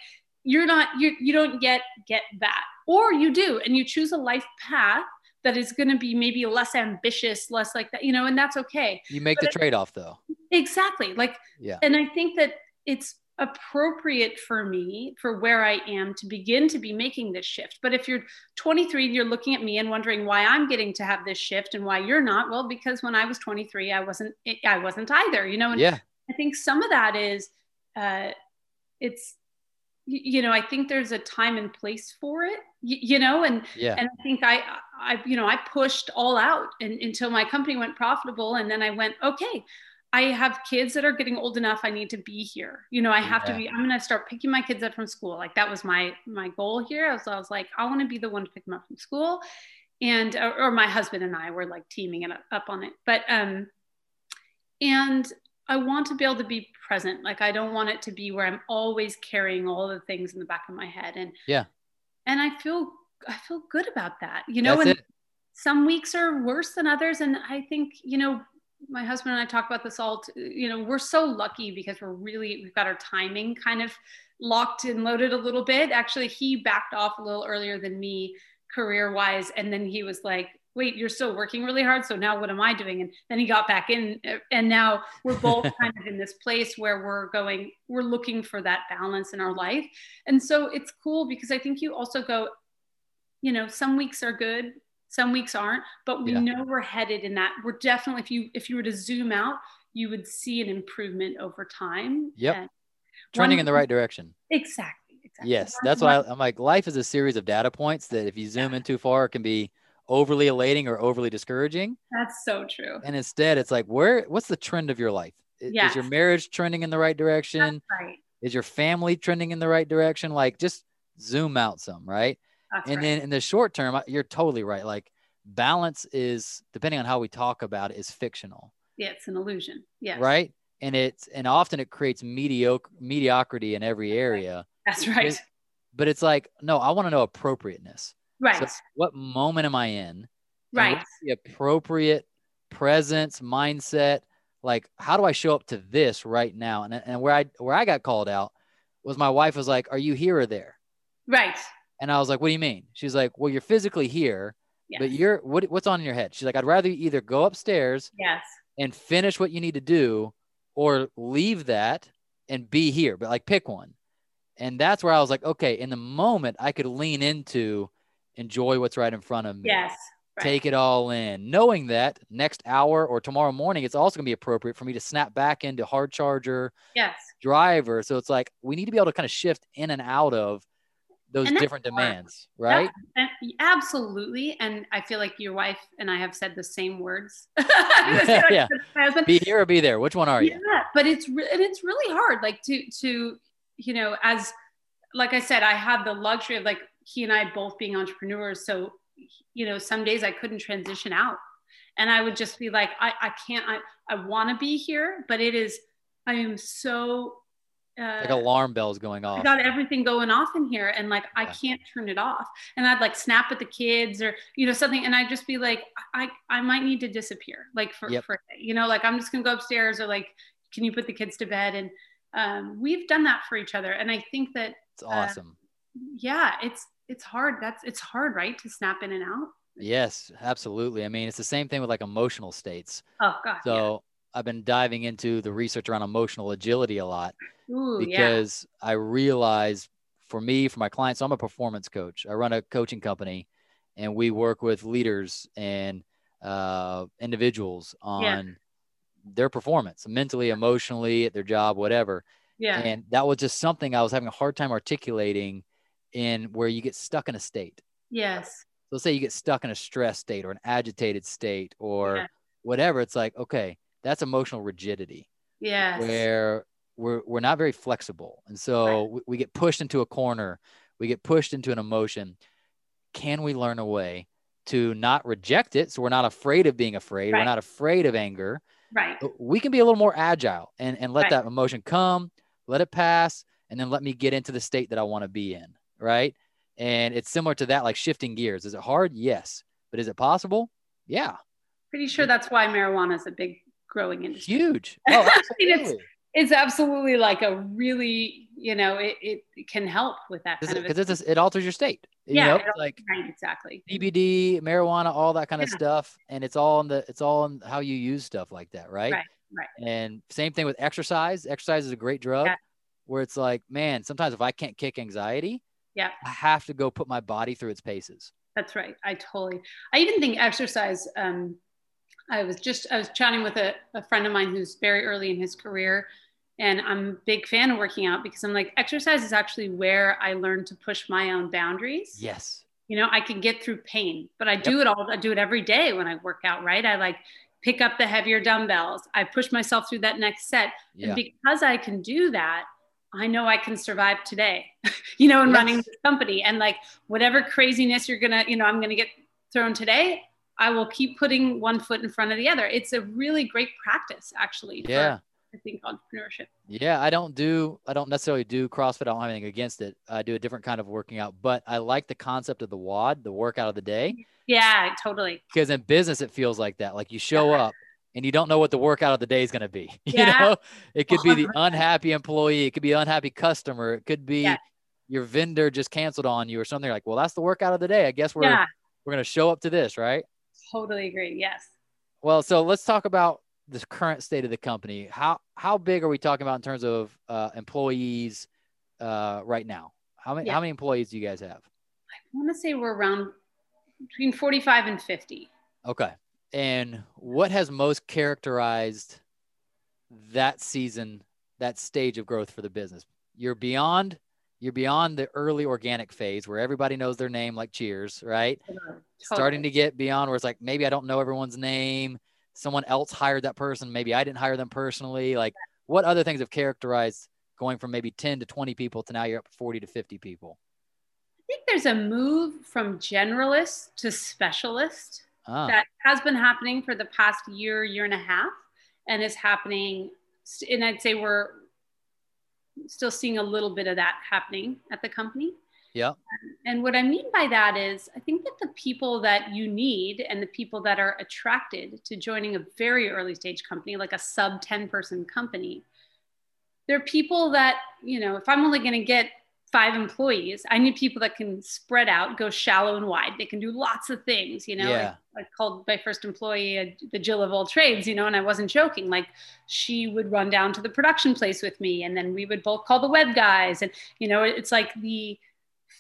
you're not you you don't yet get that, or you do, and you choose a life path that is going to be maybe less ambitious, less like that, you know, and that's okay. You make the but- trade off though. Exactly. Like, Yeah. and I think that it's appropriate for me for where I am to begin to be making this shift. But if you're 23 and you're looking at me and wondering why I'm getting to have this shift and why you're not, well, because when I was 23, I wasn't, I wasn't either, you know, and Yeah. I think some of that is, uh, it's, you know, I think there's a time and place for it, you know, and Yeah. and I think I, I, you know, I pushed all out and, until my company went profitable, and then I went, okay, I have kids that are getting old enough. I need to be here. You know, I have Yeah. to be. I'm going to start picking my kids up from school. Like that was my my goal here. I was, I was like, I want to be the one to pick them up from school, and or, or my husband and I were like teaming it up on it. But um, and I want to be able to be present. Like I don't want it to be where I'm always carrying all the things in the back of my head. And Yeah. and I feel I feel good about that. You know, That's and it. some weeks are worse than others. And I think, you know, my husband and I talk about this all, you know, we're so lucky because we're really, we've got our timing kind of locked and loaded a little bit. Actually, he backed off a little earlier than me career wise. And then he was like, wait, you're still working really hard. So now what am I doing? And then he got back in. And now we're both (laughs) kind of in this place where we're going, we're looking for that balance in our life. And so it's cool because I think you also go, you know, some weeks are good, some weeks aren't, but we Yeah. know we're headed in that. We're definitely, if you if you were to zoom out, you would see an improvement over time. Yep. Trending in the right direction. Exactly. exactly. Yes. That's why I'm like, life is a series of data points that if you zoom in too far, it can be overly elating or overly discouraging. That's so true. And instead, it's like, where, what's the trend of your life? I- Is your marriage trending in the right direction? Right. Is your family trending in the right direction? Like, just zoom out some, right? That's and right. then in the short term, you're totally right. Like, balance is, depending on how we talk about it, is fictional, yeah, it's an illusion. Yeah. right? And it's, and often it creates mediocre mediocrity in every area. That's right. It- But it's like, no, I want to know appropriateness. Right. So what moment am I in? Right. the appropriate presence, mindset. Like, how do I show up to this right now? And, and where I where I got called out was my wife was like, "Are you here or there?" Right. And I was like, "What do you mean?" She's like, "Well, you're physically here, Yes. but you're what, what's on your head?" She's like, "I'd rather you either go upstairs yes. and finish what you need to do, or leave that and be here. But like, pick one." And that's where I was like, "Okay." In the moment, I could lean into enjoy what's right in front of me Yes. Right. take it all in, knowing that next hour or tomorrow morning, it's also going to be appropriate for me to snap back into hard charger Yes. driver. So it's like we need to be able to kind of shift in and out of those different hard. demands, right? Absolutely. And I feel like your wife and I have said the same words. I'm gonna say what I Yeah. said to my husband. Be here or be there. Which one are you? yeah but it's re- and it's really hard like to to you know as like i said i have the luxury of like he and i both being entrepreneurs so you know some days i couldn't transition out and i would just be like i, I can't i, I want to be here but it is i am so uh, Like alarm bells going off. I got everything going off in here and like I can't turn it off. And I'd like snap at the kids or you know something and I'd just be like I I might need to disappear like for Yep. for you know like I'm just going to go upstairs or like can you put the kids to bed and um, we've done that for each other and I think that It's awesome. Yeah it's it's hard that's it's hard right to snap in and out. Yes, absolutely. I mean, it's the same thing with like emotional states. Oh god. So I've been diving into the research around emotional agility a lot yeah. Ooh, yeah. because I realize for me, for my clients, so I'm a performance coach. I run a coaching company and we work with leaders and uh, individuals on Yeah. their performance mentally, emotionally, at their job, whatever. Yeah. And that was just something I was having a hard time articulating in where you get stuck in a state. yes. So let's say you get stuck in a stress state or an agitated state or Yeah. whatever. It's like, okay, that's emotional rigidity Yes. where we're, we're not very flexible. And so Right. we, we get pushed into a corner, we get pushed into an emotion. Can we learn a way to not reject it? So we're not afraid of being afraid. We're not afraid of anger. right. We can be a little more agile and, and let Right. that emotion come, let it pass, and then let me get into the state that I want to be in. Right. And it's similar to that, like shifting gears. Is it hard? Yes. But is it possible? Yeah. Pretty sure that's why marijuana is a big growing industry. Huge. (laughs) Oh, I Oh, mean, it's- absolutely. it's absolutely like a really you know it, it can help with that kind of Because it alters your state. You Yeah, know, it like right exactly CBD, marijuana, all that kind of stuff, and it's all in the it's all in how you use stuff like that, right? Right, right. And same thing with exercise. Exercise is a great drug, Yeah. where it's like, man, sometimes if I can't kick anxiety, Yeah. I have to go put my body through its paces. that's right i totally i even think exercise um i was just i was chatting with a, a friend of mine who's very early in his career and i'm a big fan of working out because i'm like exercise is actually where i learned to push my own boundaries Yes. you know i can get through pain but i do it all i do it every day when i work out right i like pick up the heavier dumbbells i push myself through that next set Yeah. and because i can do that i know i can survive today (laughs) you know in Yes. running this company and like whatever craziness you're gonna you know i'm gonna get thrown today i will keep putting one foot in front of the other it's a really great practice actually for, Yeah. i think entrepreneurship Yeah, I don't do I don't necessarily do CrossFit. I don't have anything against it. I do a different kind of working out, but I like the concept of the WOD, the workout of the day. yeah totally because in business it feels like that like you show up and you don't know what the workout of the day is going to be (laughs) you know? It could be the (laughs) unhappy employee it could be unhappy customer it could be Yeah. your vendor just canceled on you or something You're like well that's the workout of the day i guess we're yeah. we're going to show up to this right? Totally agree yes. Well so let's talk about the current state of the company. How how big are we talking about in terms of uh, employees uh, right now? How many Yeah. how many employees do you guys have? I want to say we're around between 45 and 50 Okay. And what has most characterized that season, that stage of growth for the business? You're beyond you're beyond the early organic phase where everybody knows their name like cheers, right? Starting to get beyond where it's like maybe I don't know everyone's name. Someone else hired that person, maybe I didn't hire them personally. Like what other things have characterized going from maybe 10 to 20 people to now you're up 40 to 50 people? I think there's a move from generalist to specialist Ah, that has been happening for the past year, year and a half, and is happening. And I'd say we're still seeing a little bit of that happening at the company. yeah. And what I mean by that is, I think that the people that you need and the people that are attracted to joining a very early stage company, like a sub 10 person company, they're people that, you know, if I'm only going to get five employees, I need people that can spread out, go shallow and wide. They can do lots of things, you know. Yeah. I, I called my first employee uh, the Jill of all trades, you know, and I wasn't joking. Like she would run down to the production place with me, and then we would both call the web guys. And, you know, it's like the,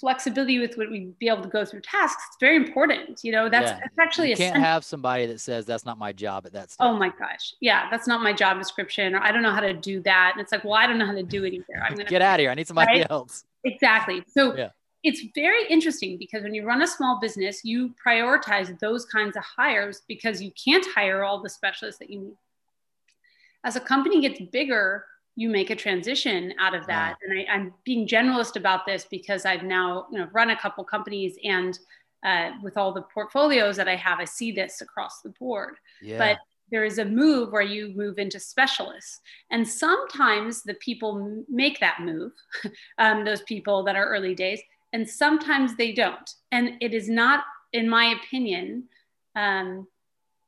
flexibility with what we be able to go through tasks it's very important you know that's, Yeah. that's actually you a can't have somebody that says that's not my job at that oh stage. oh my gosh yeah that's not my job description or i don't know how to do that and it's like well i don't know how to do it either i'm gonna Get out of here. I need somebody Right? else. exactly so Yeah. it's very interesting because when you run a small business, you prioritize those kinds of hires because you can't hire all the specialists that you need. As a company gets bigger, you make a transition out of that. And I, am being generalist about this because I've now you know run a couple companies and uh, with all the portfolios that I have, I see this across the board. Yeah. But there is a move where you move into specialists. And sometimes the people make that move, (laughs) um, those people that are early days, and sometimes they don't. And it is not, in my opinion, um,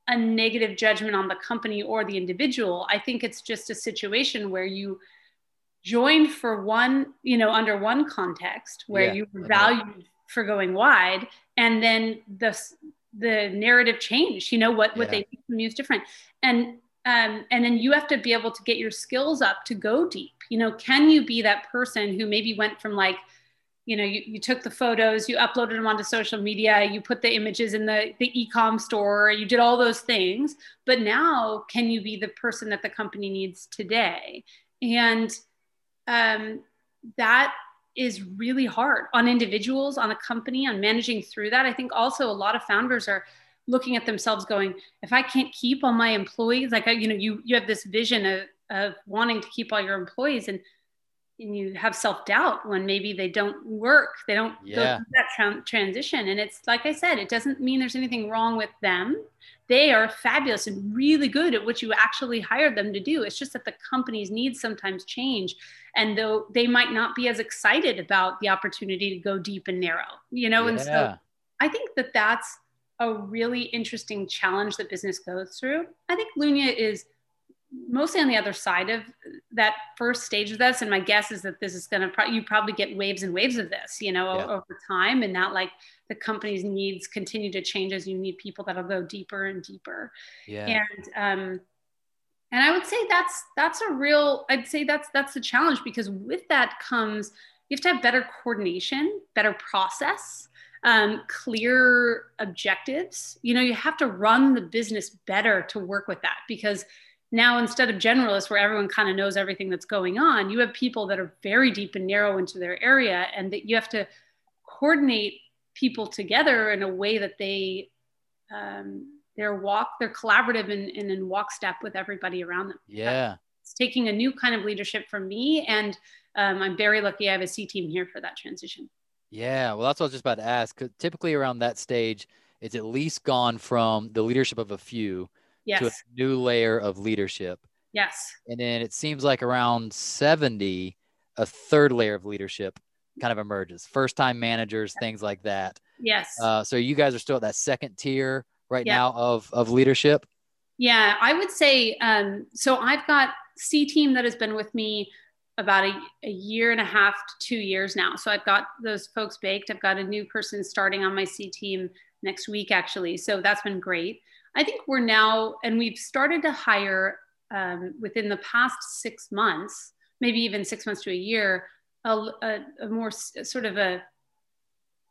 a negative judgment on the company or the individual. I think it's just a situation where you joined for one, you know, under one context where yeah, you were valued for going wide, and then the the narrative changed. You know what what yeah. they use different, and um, and then you have to be able to get your skills up to go deep. You know, can you be that person who maybe went from like you know you, you took the photos you uploaded them onto social media you put the images in the, the e-com store you did all those things. But now can you be the person that the company needs today? And um, that is really hard on individuals on a company on managing through that. I think also a lot of founders are looking at themselves going if i can't keep all my employees like you know you you have this vision of, of wanting to keep all your employees. And and you have self doubt when maybe they don't work, they don't yeah. go through that tra- transition. And it's like I said, it doesn't mean there's anything wrong with them. They are fabulous and really good at what you actually hired them to do. It's just that the company's needs sometimes change. And though they might not be as excited about the opportunity to go deep and narrow, you know? Yeah. And so I think that that's a really interesting challenge that business goes through. I think Lunya is mostly on the other side of that first stage of this. And my guess is that this is going to pro- you probably get waves and waves of this you know yeah. over time and not like the company's needs continue to change as you need people that'll go deeper and deeper. Yeah. And um and i would say that's that's a real i'd say that's that's the challenge because with that comes you have to have better coordination better process um, clear objectives. You know you have to run the business better to work with that because now instead of generalists where everyone kind of knows everything that's going on you have people that are very deep and narrow into their area and that you have to coordinate people together in a way that they um, they're walk they're collaborative and, and in walk step with everybody around them. Yeah. It's taking a new kind of leadership from me and um, i'm very lucky i have a c team here for that transition. Yeah. Well that's what i was just about to ask. Typically around that stage it's at least gone from the leadership of a few yes. to a new layer of leadership. Yes. And then it seems like around 70, a third layer of leadership kind of emerges. First time managers, things like that. Yes. Uh, so you guys are still at that second tier right now of, of leadership? Yeah, I would say um, so. I've got C team that has been with me about a, a, year and a half to two years now. So I've got those folks baked. I've got a new person starting on my C team next week, actually. So that's been great. I think we're now, and we've started to hire um, within the past six months, maybe even six months to a year, a, a, a more sort of a,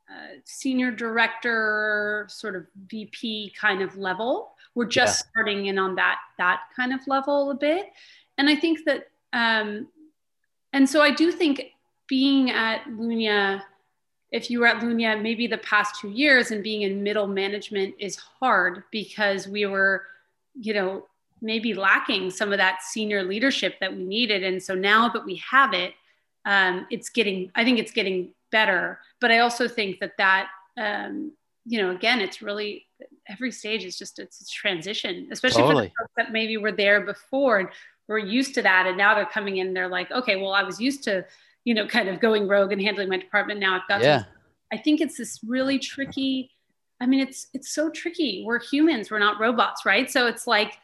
a, senior director, sort of VP kind of level. We're just yeah. starting in on that that kind of level a bit, and I think that, um, and so I do think being at Lunya if you were at Lunya maybe the past two years and being in middle management is hard because we were, you know, maybe lacking some of that senior leadership that we needed. And so now that we have it, um, it's getting, I think it's getting better. But I also think that that, um, you know, again, it's really every stage is just it's a transition, especially totally. for the folks that maybe were there before and were used to that, and now they're coming in. They're like, okay, well, I was used to you know, kind of going rogue and handling my department. Now I've got yeah. I think it's this really tricky. I mean, it's it's so tricky. We're humans, we're not robots, right? So it's like,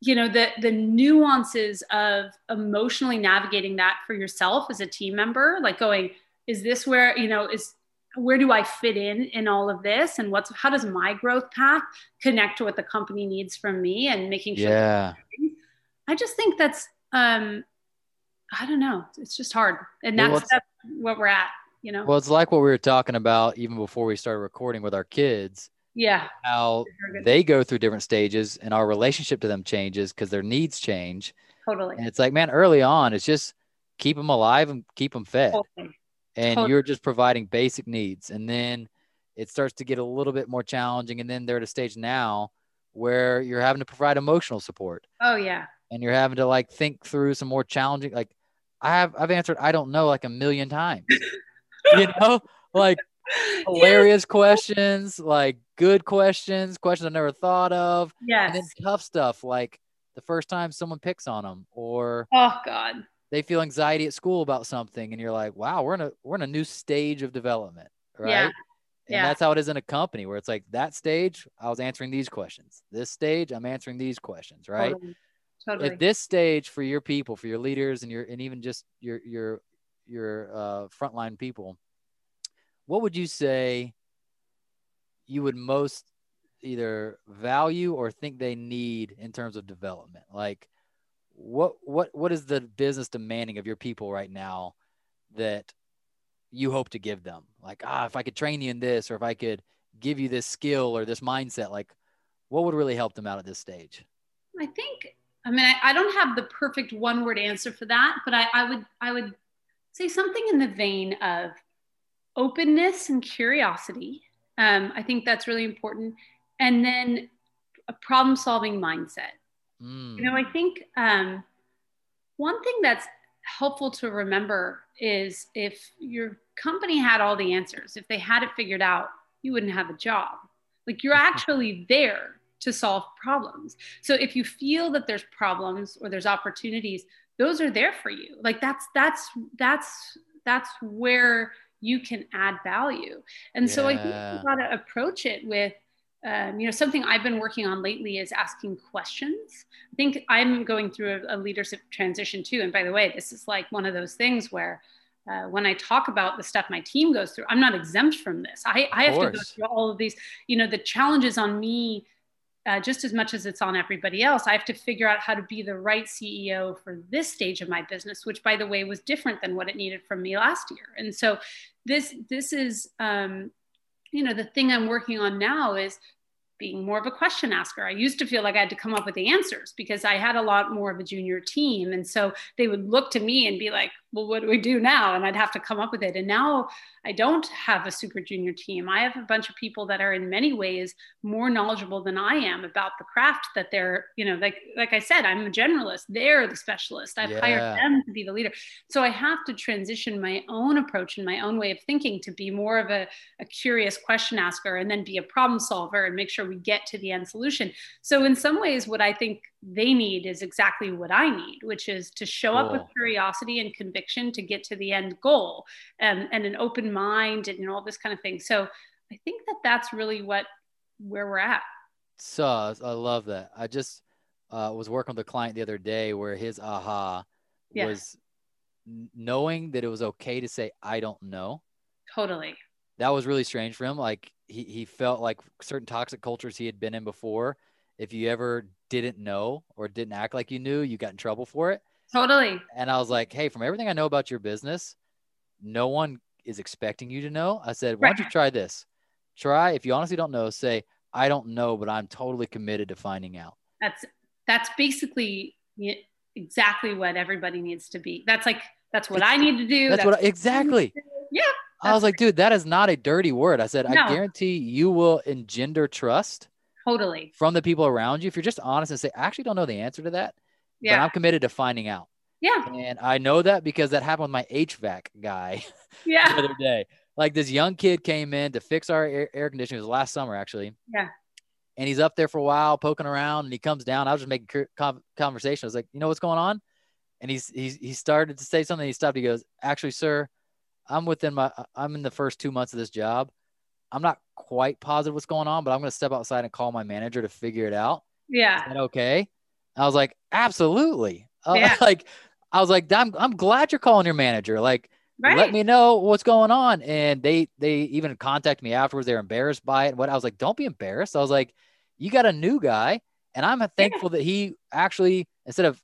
you know, the the nuances of emotionally navigating that for yourself as a team member, like going, is this where, you know, is where do I fit in in all of this? And what's how does my growth path connect to what the company needs from me and making sure yeah. I just think that's um I don't know. It's just hard. And that's, well, that's what we're at, you know? Well, it's like what we were talking about even before we started recording with our kids. Yeah. How they go through different stages and our relationship to them changes because their needs change. Totally. And it's like, man, early on, it's just keep them alive and keep them fed. Totally. and Totally. you're just providing basic needs. And then it starts to get a little bit more challenging. And then they're at a stage now where you're having to provide emotional support Oh yeah. and you're having to like think through some more challenging like I have I've answered I don't know like a million times. (laughs) you know, like (laughs) hilarious questions, like good questions, questions I never thought of, Yeah. and then tough stuff like the first time someone picks on them or Oh God. they feel anxiety at school about something and you're like, "Wow, we're in a we're in a new stage of development." Right? Yeah. And Yeah. that's how it is in a company where it's like that stage, I was answering these questions. This stage, I'm answering these questions, right? Totally. Totally. at this stage for your people for your leaders and your and even just your your your uh, frontline people what would you say you would most either value or think they need in terms of development? Like what what what is the business demanding of your people right now that you hope to give them? Like ah if i could train you in this or if i could give you this skill or this mindset like what would really help them out at this stage? I think I mean I, I don't have the perfect one word answer for that, but I, I would I would say something in the vein of openness and curiosity. Um, I think that's really important. And then a problem solving mindset. Mm. You know, I think um, one thing that's helpful to remember is if your company had all the answers, if they had it figured out, you wouldn't have a job. Like you're (laughs) actually there to solve problems. So if you feel that there's problems or there's opportunities, those are there for you. Like that's that's that's that's where you can add value. And so I think Yeah. you got to approach it with um, you know something i've been working on lately is asking questions i think i'm going through a, a leadership transition too and by the way this is like one of those things where uh, when i talk about the stuff my team goes through i'm not exempt from this i, I have to go through all of these you know the challenges on me uh, just as much as it's on everybody else i have to figure out how to be the right ceo for this stage of my business which by the way was different than what it needed from me last year. And so this this is um, you know the thing i'm working on now is being more of a question asker. I used to feel like i had to come up with the answers because i had a lot more of a junior team. And so they would look to me and be like well what do we do now? And i'd have to come up with it. And now i don't have a super junior team. I have a bunch of people that are in many ways more knowledgeable than i am about the craft that they're you know like like i said i'm a generalist. They're the specialist. I've Yeah. hired them to be the leader. So i have to transition my own approach and my own way of thinking to be more of a, a curious question asker and then be a problem solver and make sure we get to the end solution. So in some ways what i think they need is exactly what i need which is to show up with curiosity and conviction to get to the end goal and, and an open mind and you know, all this kind of thing so i think that that's really what where we're at So I love that. I just uh, was working with a client the other day where his aha Yeah. was knowing that it was okay to say I don't know. totally That was really strange for him. Like he he felt like certain toxic cultures he had been in before. If you ever didn't know or didn't act like you knew, you got in trouble for it. totally And I was like, hey, from everything I know about your business, no one is expecting you to know. I said, why don't you try this? Try if you honestly don't know, say I don't know, but I'm totally committed to finding out. that's that's basically exactly what everybody needs to be that's like that's what i need to do That's what I, exactly. Yeah, I was like, dude, that is not a dirty word. I said, No. I guarantee you will engender trust totally from the people around you if you're just honest and say, I actually don't know the answer to that, but yeah I'm committed to finding out. yeah And I know that because that happened with my HVAC guy (laughs) yeah the other day. Like this young kid came in to fix our air, air conditioning. It was last summer, actually. Yeah. And he's up there for a while, poking around, and he comes down. I was just making conversation. I was like, you know what's going on? And he's he's he started to say something. He stopped. He goes, actually, sir, I'm within my I'm in the first two months of this job. I'm not quite positive what's going on, but I'm going to step outside and call my manager to figure it out. yeah Is that okay? I was like, absolutely. Uh, Yeah. (laughs) like, I was like, I'm, I'm glad you're calling your manager. Like, right let me know what's going on. And they, they even contacted me afterwards. They're embarrassed by it. What I was like, don't be embarrassed. I was like, you got a new guy. And I'm thankful that he actually, instead of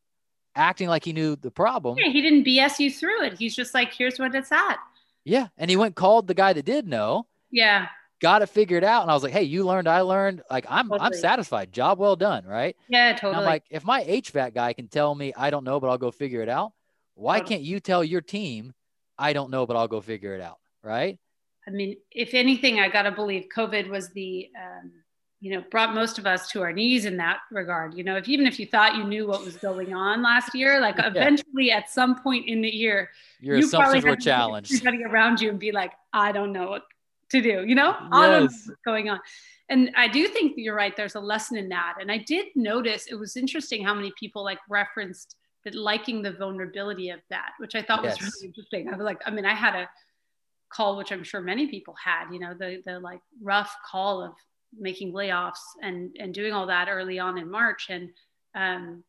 acting like he knew the problem, Yeah, he didn't bs you through it he's just like here's what it's at yeah. And he went called the guy that did know, yeah got it figured out. And I was like, hey, you learned, I learned. Like, I'm, I'm satisfied. Job well done. Right. yeah And totally I'm like, if my HVAC guy can tell me I don't know, but I'll go figure it out, why Totally. can't you tell your team I don't know, but I'll go figure it out. Right. I mean, if anything, I got to believe COVID was the, um, you know, brought most of us to our knees in that regard. You know, if even if you thought you knew what was going on last year, like (laughs) yeah. eventually at some point in the year, your you assumptions were challenged. Everybody around you and be like, I don't know what to do. You know, yes. Don't know what's going on. And I do think you're right. There's a lesson in that. And I did notice it was interesting how many people like referenced that liking the vulnerability of that, which I thought yes. was really interesting. I was like, I mean, I had a call, which I'm sure many people had, you know, the the like rough call of making layoffs and and doing all that early on in March. And um,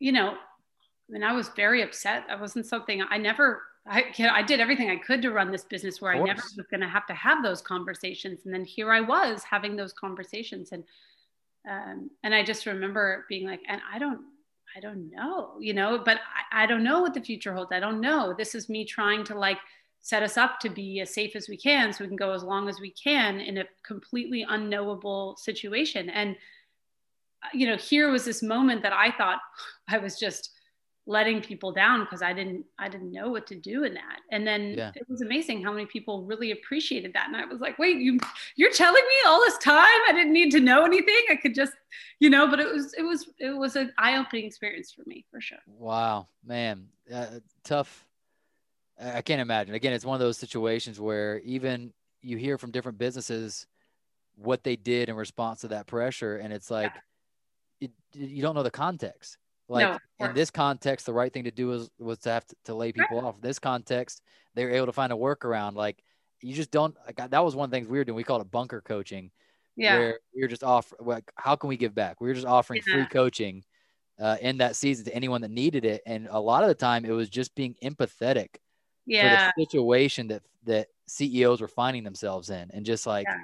you know, I mean, I was very upset. That wasn't something I never I, I did everything I could to run this business where I never was going to have to have those conversations. And then here I was having those conversations. And, um, and I just remember being like, and I don't, I don't know, you know, but I, I don't know what the future holds. I don't know. This is me trying to like set us up to be as safe as we can so we can go as long as we can in a completely unknowable situation. And, uh, you know, here was this moment that I thought (sighs) I was just, letting people down because I didn't I didn't know what to do in that. And then yeah. it was amazing how many people really appreciated that. And I was like, wait, you you're telling me all this time I didn't need to know anything. I could just, you know, but it was it was it was an eye-opening experience for me for sure. Wow, man. Uh, tough. I can't imagine. Again, it's one of those situations where even you hear from different businesses what they did in response to that pressure and it's like yeah. it, you don't know the context like no, in this context, the right thing to do was was to have to, to lay people off. In this context, they were able to find a workaround. Like you just don't. Like, that was one of the things we were doing. We called it bunker coaching. Yeah. Where we were just off. Like, how can we give back? We were just offering yeah. free coaching uh, in that season to anyone that needed it. And a lot of the time, it was just being empathetic yeah. for the situation that that CEOs were finding themselves in, and just like yeah.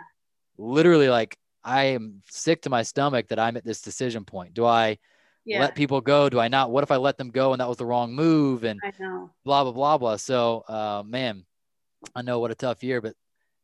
literally, like I am sick to my stomach that I'm at this decision point. Do I yeah. let people go? Do I not? What if I let them go and that was the wrong move? And blah blah blah blah. So, uh, man, I know what a tough year, but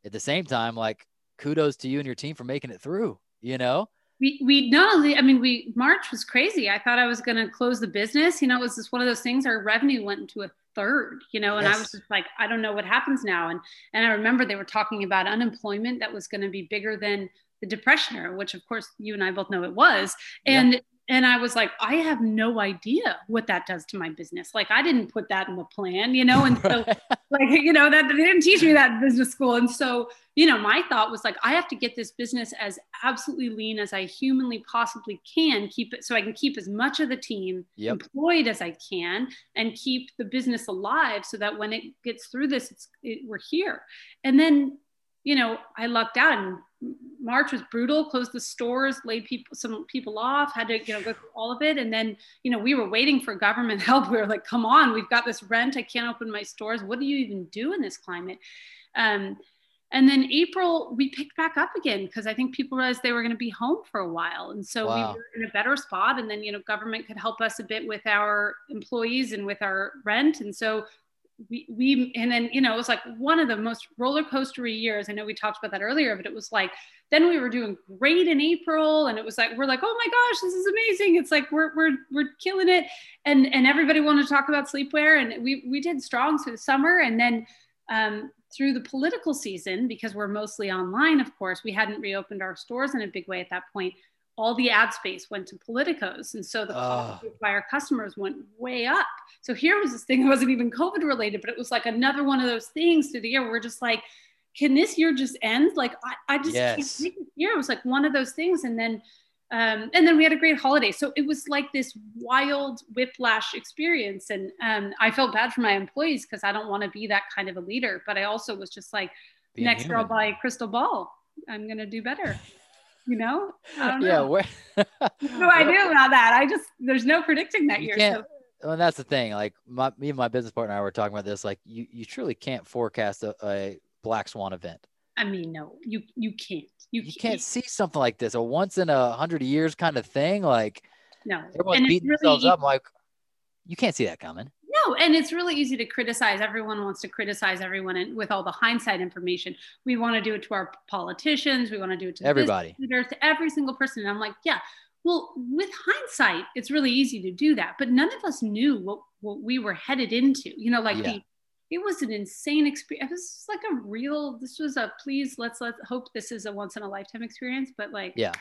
at the same time, like kudos to you and your team for making it through. You know. We, we no, I mean, we March was crazy. I thought I was going to close the business. You know, it was just one of those things. Our revenue went into a third, you know, and yes. I was just like, I don't know what happens now. And and I remember they were talking about unemployment that was going to be bigger than the depression era, which of course you and I both know it was. And yeah and I was like, I have no idea what that does to my business. Like, I didn't put that in the plan, you know? And so, (laughs) like, you know, that they didn't teach me that in business school. And so, you know, my thought was like, I have to get this business as absolutely lean as I humanly possibly can, keep it so I can keep as much of the team yep. employed as I can and keep the business alive so that when it gets through this, it's, it, we're here. And then, you know, I lucked out and March was brutal, closed the stores, laid people some people off, had to you know go through all of it, and then you know we were waiting for government (laughs) help. We were like, "Come on, we've got this rent. I can't open my stores. What do you even do in this climate?" Um, and then April we picked back up again because I think people realized they were going to be home for a while, and so wow. we were in a better spot. And then you know government could help us a bit with our employees and with our rent, and so we, we and then you know it was like one of the most roller coastery years. I know we talked about that earlier but it was like then we were doing great in april and it was like we're like oh my gosh this is amazing. It's like we're we're, we're killing it. And and everybody wanted to talk about sleepwear and we we did strong through the summer. And then um, through the political season because we're mostly online of course we hadn't reopened our stores in a big way at that point all the ad space went to politicos and so the cost by our customers went way up. So here was this thing that wasn't even covid related but it was like another one of those things through the year where we're just like can this year just end? Like i, I just yes. can't this year. It was like one of those things and then um, and then we had a great holiday. So it was like this wild whiplash experience and um, i felt bad for my employees because i don't want to be that kind of a leader but i also was just like Being next human. year i'll buy a crystal ball. I'm going to do better you know? Yeah. Where, (laughs) what do I do (laughs) about that? I just, there's no predicting that you year. So. Well, that's the thing. Like my, me and my business partner and I were talking about this. Like you, you truly can't forecast a, a black swan event. I mean, no, you you can't. You, you can't, can't see something like this, a once in a hundred years kind of thing. Like, no, everyone's beating really, themselves up. I'm like, you can't see that coming. No, and it's really easy to criticize. Everyone wants to criticize everyone, and with all the hindsight information, we want to do it to our politicians. We want to do it to everybody, leaders, to every single person. And I'm like, yeah. Well, with hindsight, it's really easy to do that, but none of us knew what what we were headed into. You know, like yeah. the it was an insane experience. It was like a real, this was a please, let's let's hope this is a once in a lifetime experience. But like, Yeah.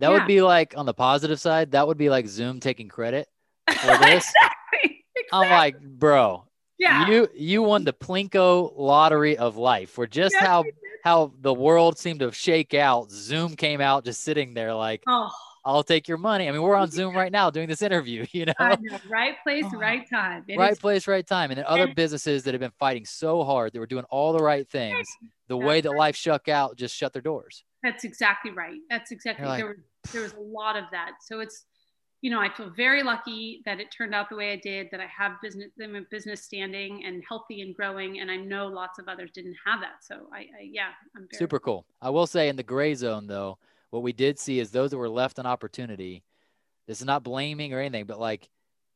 That Yeah. would be like on the positive side, that would be like Zoom taking credit for this. (laughs) exactly. I'm like, bro, yeah. you you won the Plinko lottery of life For just Yes, how how the world seemed to shake out. Zoom came out just sitting there like, Oh, I'll take your money. I mean, we're on Zoom right now doing this interview, (laughs) you know. Know. Right place, Oh. right time. It right is- place, right time. And then other And- businesses that have been fighting so hard, they were doing all the right things. The That's way that life shook out just shut their doors. That's exactly right. That's exactly like, there was there was a lot of that. So it's you know I feel very lucky that it turned out the way I did. That I have business them a business standing and healthy and growing, and I know lots of others didn't have that. So I, I yeah I'm very Super cool. I will say in the gray zone though, what we did see is those that were left an opportunity. This is not blaming or anything, but like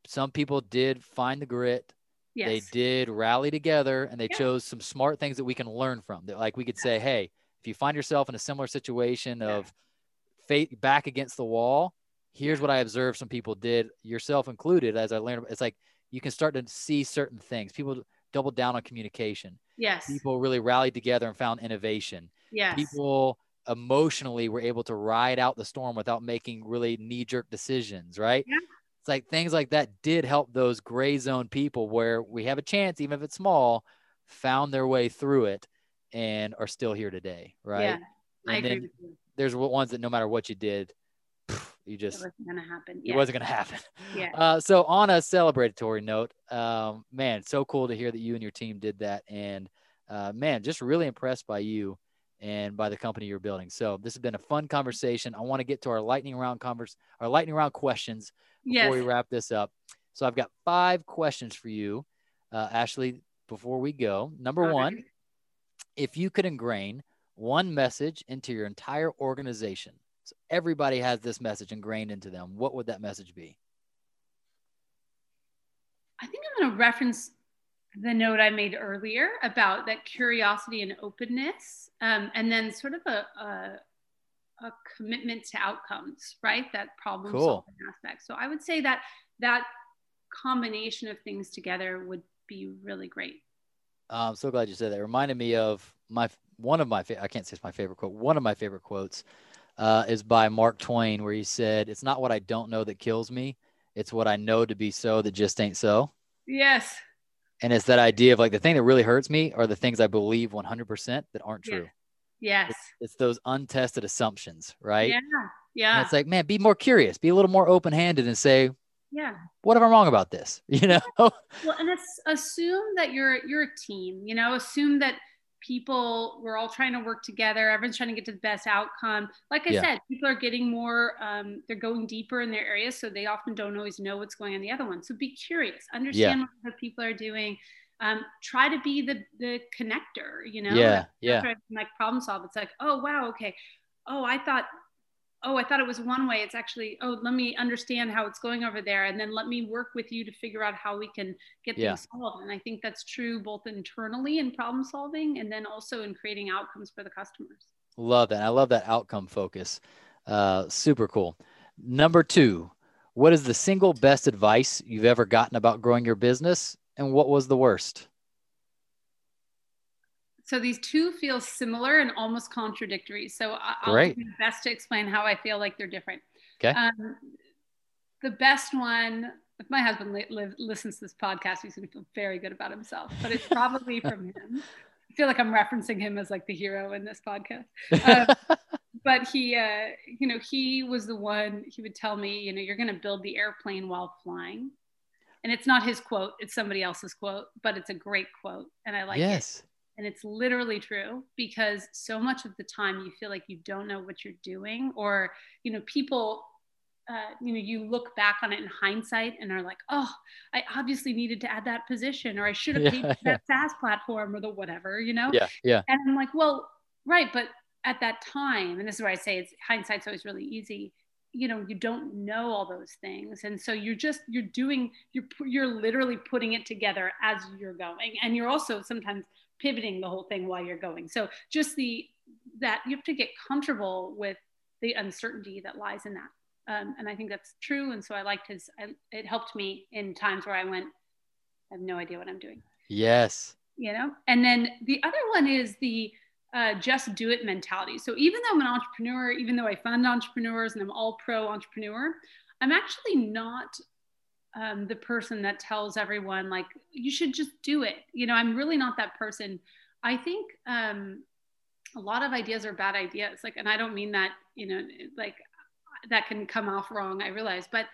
some people did find the grit. yes They did rally together and they Yeah. chose some smart things that we can learn from. That like we could say, hey, if you find yourself in a similar situation Yeah. of fate back against the wall, here's what I observed some people did, yourself included, as I learned. It's like you can start to see certain things. People doubled down on communication. yes People really rallied together and found innovation yes people emotionally were able to ride out the storm without making really knee jerk decisions, right? Yeah. It's like things like that did help those gray zone people where we have a chance, even if it's small, found their way through it and are still here today, right? yeah I And agree with you. there's ones that no matter what you did, you just It wasn't gonna happen. it wasn't going (laughs) to happen. Yeah. Uh, so on a celebratory note, um, man, so cool to hear that you and your team did that, and uh, man, just really impressed by you and by the company you're building. So this has been a fun conversation. I want to get to our lightning round converse, our lightning round questions before yes. we wrap this up. So I've got five questions for you, uh, Ashley. Before we go, number All one, right. if you could ingrain one message into your entire organization, so everybody has this message ingrained into them, what would that message be? I think I'm going to reference the note I made earlier about that curiosity and openness, um, and then sort of a, a, a commitment to outcomes, right? That problem Cool. solving aspect. So I would say that that combination of things together would be really great. I'm so glad you said that. It reminded me of my one of my fa- I can't say it's my favorite quote. One of my favorite quotes uh, is by Mark Twain, where he said, "It's not what I don't know that kills me; it's what I know to be so that just ain't so." Yes. And it's that idea of like the thing that really hurts me are the things I believe 100% that aren't Yeah. true. Yes. It's, it's those untested assumptions, right? Yeah. And Yeah. it's like, man, be more curious, be a little more open handed, and say, Yeah. what if I'm wrong about this? (laughs) You know? Well, and it's assume that you're you're a team. You know, assume that people we're all trying to work together. Everyone's trying to get to the best outcome. Like I Yeah. said, people are getting more. Um, they're going deeper in their areas, so they often don't always know what's going on the other one. So be curious, understand what other people are doing. Um, try to be the the connector. You know, Yeah, That's yeah. where I can, like problem solve. It's like, oh wow, okay. Oh, I thought oh, I thought it was one way. It's actually, oh, let me understand how it's going over there. And then let me work with you to figure out how we can get Yeah. things solved. And I think that's true both internally in problem solving and then also in creating outcomes for the customers. Love that. I love that outcome focus. Uh, super cool. Number two, what is the single best advice you've ever gotten about growing your business, and what was the worst? So these two feel similar and almost contradictory. So I'll Great. do my best to explain how I feel like they're different. Okay. Um, the best one, if my husband li- live, listens to this podcast, he's going to feel very good about himself, but it's probably (laughs) from him. I feel like I'm referencing him as like the hero in this podcast. Um, (laughs) but he, uh, you know, he was the one, he would tell me, you know, you're going to build the airplane while flying. And it's not his quote, it's somebody else's quote, but it's a great quote. And I like it yes. And it's literally true because so much of the time you feel like you don't know what you're doing or you know people uh, you know you look back on it in hindsight and are like oh i obviously needed to add that position or i should have paid Yeah, that saas platform or the whatever you know Yeah. Yeah. and i'm like well right but at that time and this is where i say it's hindsight's always really easy you know you don't know all those things and so you're just you're doing you're you're literally putting it together as you're going and you're also sometimes pivoting the whole thing while you're going. So just the that you have to get comfortable with the uncertainty that lies in that. Um, and i think that's true. And so i liked his I, it helped me in times where i went i have no idea what i'm doing. Yes. you know? And then the other one is the uh, just do it mentality. So even though i'm an entrepreneur even though i fund entrepreneurs and i'm all pro entrepreneur i'm actually not um, the person that tells everyone like you should just do it. You know i'm really not that person. I think um, a lot of ideas are bad ideas. Like and i don't mean that you know like that can come off wrong i realize but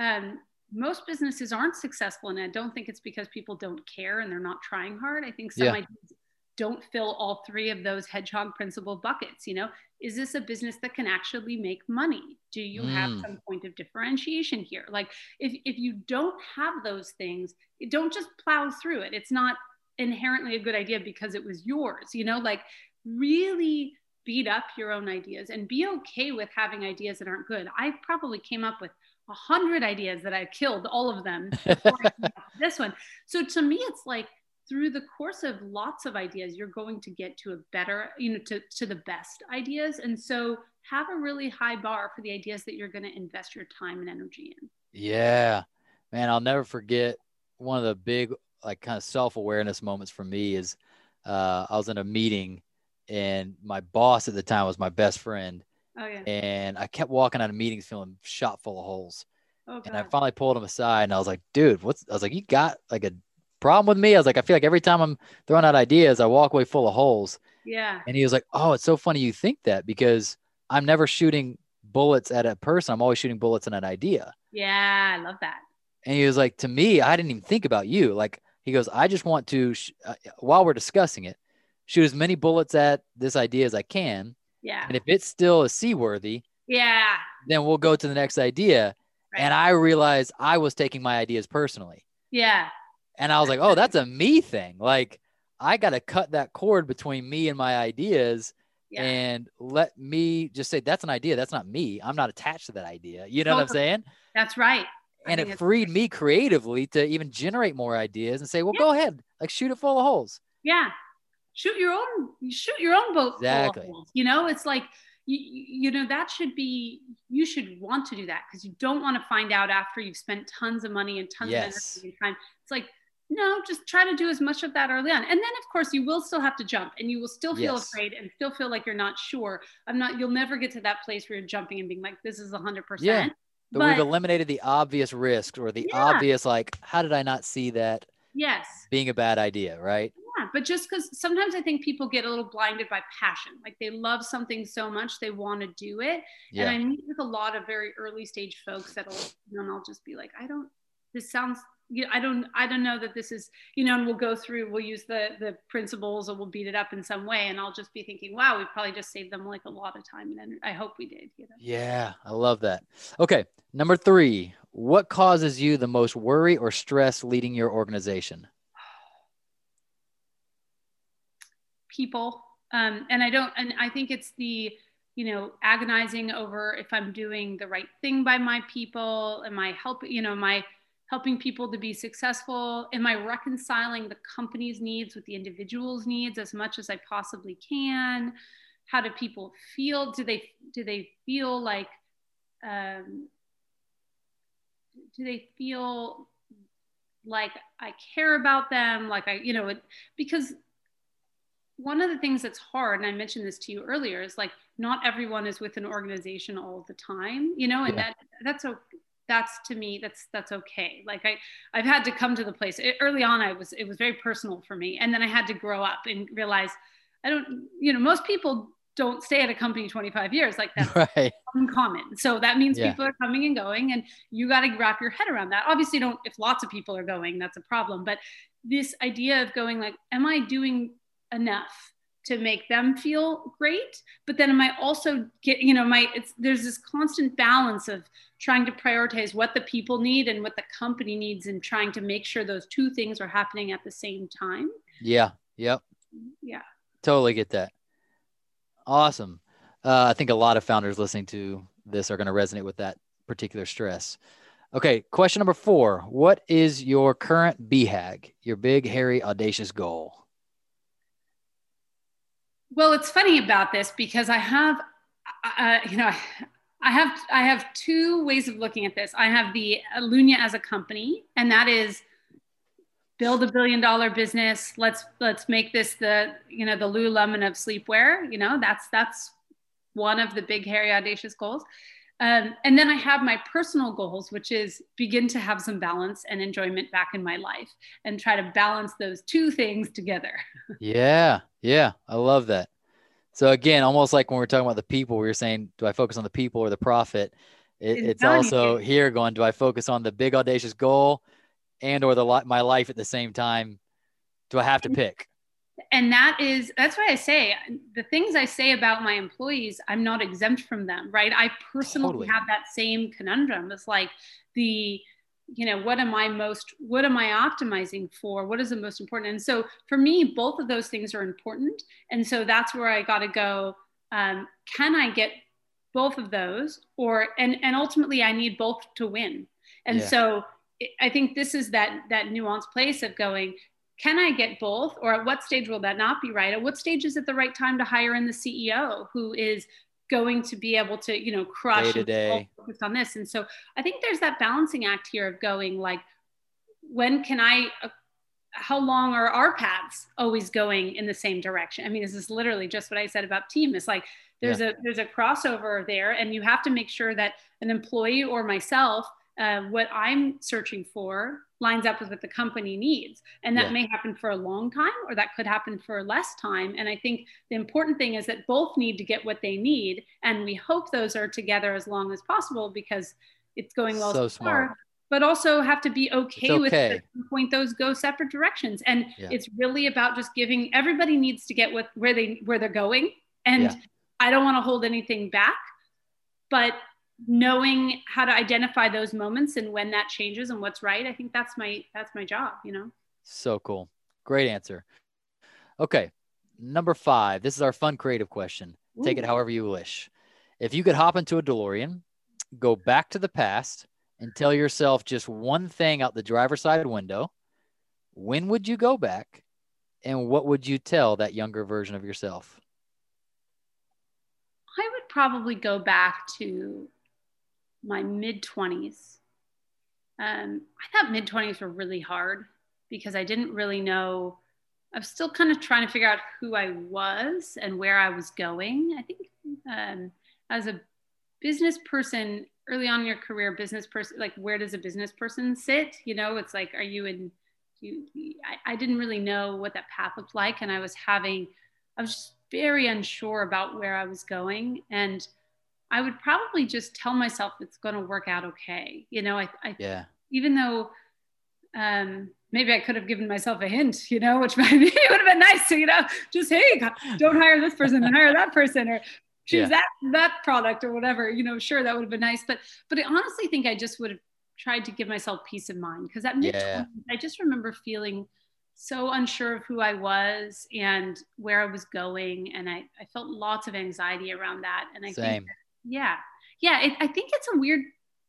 um, most businesses aren't successful and i don't think it's because people don't care and they're not trying hard. I think some yeah. ideas don't fill all three of those hedgehog principle buckets you know is this a business that can actually make money? Do you mm. have some point of differentiation here? Like if, if you don't have those things don't just plow through it. It's not inherently a good idea because it was yours you know? Like really beat up your own ideas and be okay with having ideas that aren't good. I probably came up with a hundred ideas that i killed all of them this one. So to me it's like through the course of lots of ideas you're going to get to a better you know to, to the best ideas. And so have a really high bar for the ideas that you're going to invest your time and energy in. Yeah. Man i'll never forget one of the big like kind of self-awareness moments for me is uh, i was in a meeting and my boss at the time was my best friend. Oh, yeah. and i kept walking out of meetings feeling shot full of holes. Oh, and i finally pulled him aside and i was like dude what's i was like you got like a problem with me. I was like, I feel like every time I'm throwing out ideas, I walk away full of holes. Yeah. And he was like, Oh, it's so funny you think that because I'm never shooting bullets at a person. I'm always shooting bullets at an idea. Yeah, I love that. And he was like, To me, I didn't even think about you. Like, he goes, I just want to, sh- uh, while we're discussing it, shoot as many bullets at this idea as I can. Yeah. And if it's still a seaworthy, yeah, then we'll go to the next idea. Right. And I realized I was taking my ideas personally. Yeah. And I was like, oh, that's a me thing. Like, I got to cut that cord between me and my ideas yeah. and let me just say, that's an idea. That's not me. I'm not attached to that idea. You know totally. what I'm saying? That's right. And it freed me creatively to even generate more ideas and say, well, yeah. go ahead, like shoot it full of holes. Yeah. Shoot your own, shoot your own boat. Exactly. You know, it's like, you, you know, that should be, you should want to do that because you don't want to find out after you've spent tons of money and tons yes. of energy and time. It's like, no, just try to do as much of that early on. And then of course you will still have to jump and you will still feel yes. afraid and still feel like you're not sure. I'm not, you'll never get to that place where you're jumping and being like, this is a hundred percent. But, but we've eliminated the obvious risk or the yeah. obvious, like, how did I not see that? Yes. Being a bad idea, right? Yeah. But just because sometimes I think people get a little blinded by passion. Like they love something so much, they want to do it. Yeah. And I meet with a lot of very early stage folks that'll, you know, and I'll just be like, I don't, this sounds you know, I don't I don't know that this is you know and we'll go through we'll use the the principles or we'll beat it up in some way. And I'll just be thinking wow we probably just saved them like a lot of time. And energy. I hope we did you know. Yeah I love that. Okay number 3 what causes you the most worry or stress leading your organization? People. Um, and I don't and I think it's the you know agonizing over if I'm doing the right thing by my people am I helping you know my helping people to be successful? Am I reconciling the company's needs with the individual's needs as much as I possibly can? How do people feel? Do they do they feel like um, do they feel like I care about them? Like I, you know, it, because one of the things that's hard, and I mentioned this to you earlier, is like not everyone is with an organization all the time, you know, and yeah. that that's a that's to me that's that's okay. Like i i've had to come to the place it, early on i was it was very personal for me. And then i had to grow up and realize i don't you know most people don't stay at a company 25 years. Like that's (laughs) right. uncommon. So that means yeah. people are coming and going and you got to wrap your head around that. Obviously don't if lots of people are going that's a problem. But this idea of going like am i doing enough to make them feel great but then am i also get you know my it's there's this constant balance of trying to prioritize what the people need and what the company needs and trying to make sure those two things are happening at the same time. Yeah yep. Yeah. Totally get that. Awesome. Uh, i think a lot of founders listening to this are going to resonate with that particular stress. Okay question number four. What is your current BHAG your big hairy audacious goal well, it's funny about this because I have, uh, you know, I have I have two ways of looking at this. I have the Lunya as a company, and that is build a billion dollar business. Let's let's make this the you know the Lululemon of sleepwear. You know that's that's one of the big hairy audacious goals. Um, and then I have my personal goals, which is begin to have some balance and enjoyment back in my life and try to balance those two things together. (laughs) yeah. Yeah. I love that. So again, almost like when we are talking about the people, we were saying, do I focus on the people or the profit? It, it's, it's also here going, do I focus on the big audacious goal and or the my life at the same time? Do I have to pick? And that is that's why i say the things i say about my employees i'm not exempt from them right? I personally totally. have that same conundrum. It's like the you know what am i most what am i optimizing for? What is the most important? And so for me both of those things are important. And so that's where i got to go um, can i get both of those or and and ultimately i need both to win. And yeah. so i think this is that that nuanced place of going can I get both? Or at what stage will that not be right? At what stage is it the right time to hire in the CEO who is going to be able to, you know, crush day to day focus on this? And so I think there's that balancing act here of going like, when can I, uh, how long are our paths always going in the same direction? I mean, this is literally just what I said about team. It's like there's yeah. a there's a crossover there, and you have to make sure that an employee or myself uh, what I'm searching for lines up with what the company needs. And that yeah. may happen for a long time or that could happen for less time. And I think the important thing is that both need to get what they need. And we hope those are together as long as possible because it's going well so, so smart. Far, but also have to be okay, okay. with at some point those go separate directions. And yeah. it's really about just giving everybody needs to get what where they where they're going. And yeah. I don't want to hold anything back. But knowing how to identify those moments and when that changes and what's right i think that's my that's my job you know? So cool. Great answer. Okay number five this is our fun creative question. Ooh. take it however you wish. If you could hop into a delorean go back to the past and tell yourself just one thing out the driver's side window when would you go back? And what would you tell that younger version of yourself? I would probably go back to my mid 20s. Um, I thought mid 20s were really hard because I didn't really know. I was still kind of trying to figure out who I was and where I was going. I think um, as a business person, early on in your career, business person, like where does a business person sit? You know, it's like, are you in, you, I, I didn't really know what that path looked like. And I was having, I was just very unsure about where I was going. And I would probably just tell myself it's going to work out okay. You know, I, I yeah. Even though um, maybe I could have given myself a hint, you know, which (laughs) maybe would have been nice to, you know, just hey, don't hire this person and hire that person, or choose yeah. that that product or whatever. You know, sure that would have been nice, but but I honestly think I just would have tried to give myself peace of mind because at mid yeah. I just remember feeling so unsure of who I was and where I was going, and I I felt lots of anxiety around that, and I Same. think yeah yeah it, i think it's a weird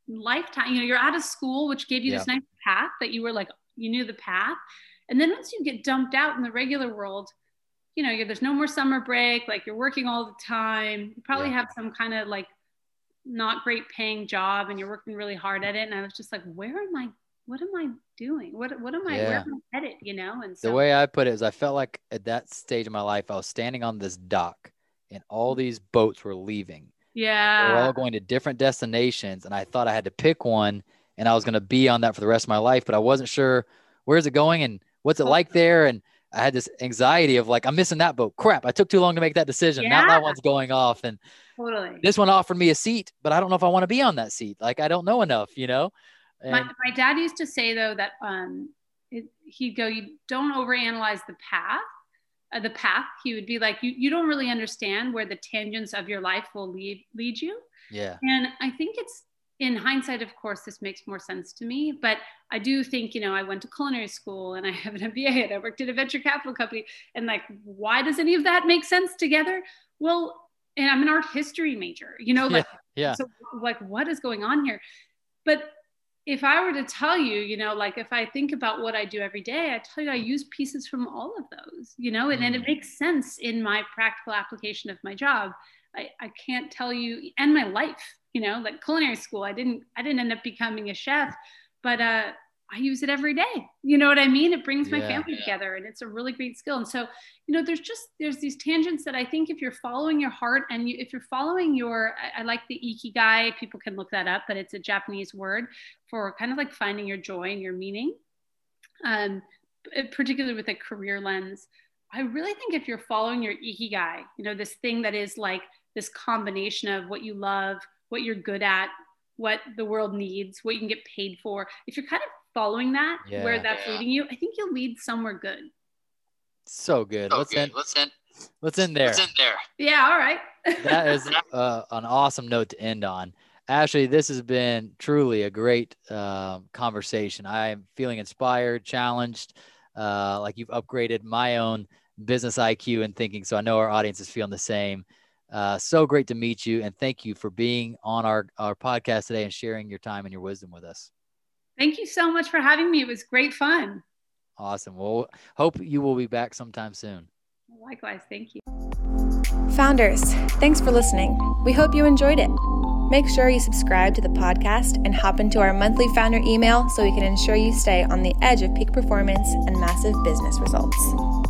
lifetime you know you're out of school which gave you yeah. this nice path that you were like you knew the path and then once you get dumped out in the regular world you know there's no more summer break like you're working all the time you probably yeah. have some kind of like not great paying job and you're working really hard at it and i was just like where am i what am i doing what, what am i yeah. where am i headed you know and so, the way i put it is i felt like at that stage of my life i was standing on this dock and all mm-hmm. these boats were leaving yeah. We're all going to different destinations. And I thought I had to pick one and I was going to be on that for the rest of my life, but I wasn't sure where's it going and what's it like there. And I had this anxiety of like, I'm missing that boat. Crap. I took too long to make that decision. Yeah. Now that one's going off. And totally. this one offered me a seat, but I don't know if I want to be on that seat. Like, I don't know enough, you know? And, my, my dad used to say though, that, um, it, he'd go, you don't overanalyze the path uh, the path he would be like you, you don't really understand where the tangents of your life will lead lead you. Yeah. And i think it's in hindsight of course this makes more sense to me but i do think you know i went to culinary school and i have an (laughs) mba and i worked at a venture capital company and like why does any of that make sense together? Well and i'm an art history major you know like yeah, yeah. so like what is going on here? But if I were to tell you, you know, like if I think about what I do every day, I tell you I use pieces from all of those, you know, and, and it mm. makes sense in my practical application of my job. I, I can't tell you and my life, you know, like culinary school, I didn't I didn't end up becoming a chef, but uh I use it every day. You know what I mean? It brings my Yeah. family together and it's a really great skill. And so, you know, there's just there's these tangents that I think if you're following your heart and you, if you're following your I, I like the ikigai, people can look that up, but it's a Japanese word for kind of like finding your joy and your meaning. Um, particularly with a career lens. I really think if you're following your ikigai, you know, this thing that is like this combination of what you love, what you're good at, what the world needs, what you can get paid for. If you're kind of following that, where that's Yeah. leading you, I think you'll lead somewhere good. So good. Oh, let's good. end. Let's end. Let's end there. Let's end there. Yeah, all right. (laughs) that is uh, an awesome note to end on. Ashley, this has been truly a great um conversation. I am feeling inspired, challenged, uh, like you've upgraded my own business IQ and thinking. So I know our audience is feeling the same. Uh, so great to meet you, and thank you for being on our, our podcast today and sharing your time and your wisdom with us. Thank you so much for having me. It was great fun. Awesome. Well, hope you will be back sometime soon. Likewise, thank you. Founders, thanks for listening. We hope you enjoyed it. Make sure you subscribe to the podcast and hop into our monthly founder email so we can ensure you stay on the edge of peak performance and massive business results.